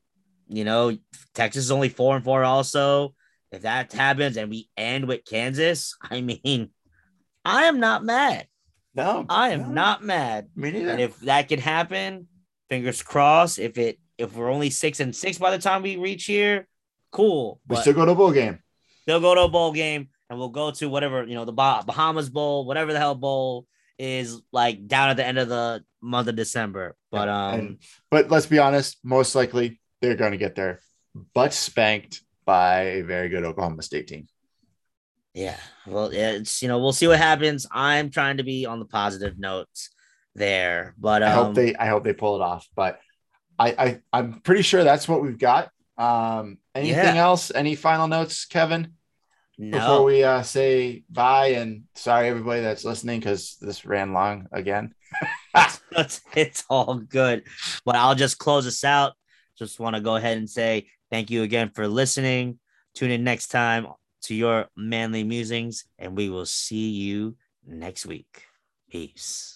you know, Texas is only four and four also. If that happens and we end with Kansas, I mean, I am not mad. No, I am no. not mad. Me neither. And if that can happen, fingers crossed. If it if we're only six and six by the time we reach here, cool. We still go to a bowl game. They'll go to a bowl game and we'll go to whatever you know the Bahamas Bowl, whatever the hell bowl is like down at the end of the month of December. But um, and, but let's be honest, most likely they're going to get their butt spanked by a very good Oklahoma State team. Yeah, well, it's you know we'll see what happens. I'm trying to be on the positive notes there, but um, I hope um, they I hope they pull it off. But I, I I'm pretty sure that's what we've got. Um, anything yeah. else? Any final notes, Kevin? No. Before we uh, say bye and sorry everybody that's listening because this ran long again. it's, it's all good, but I'll just close us out. Just want to go ahead and say thank you again for listening. Tune in next time to your manly musings, and we will see you next week. Peace.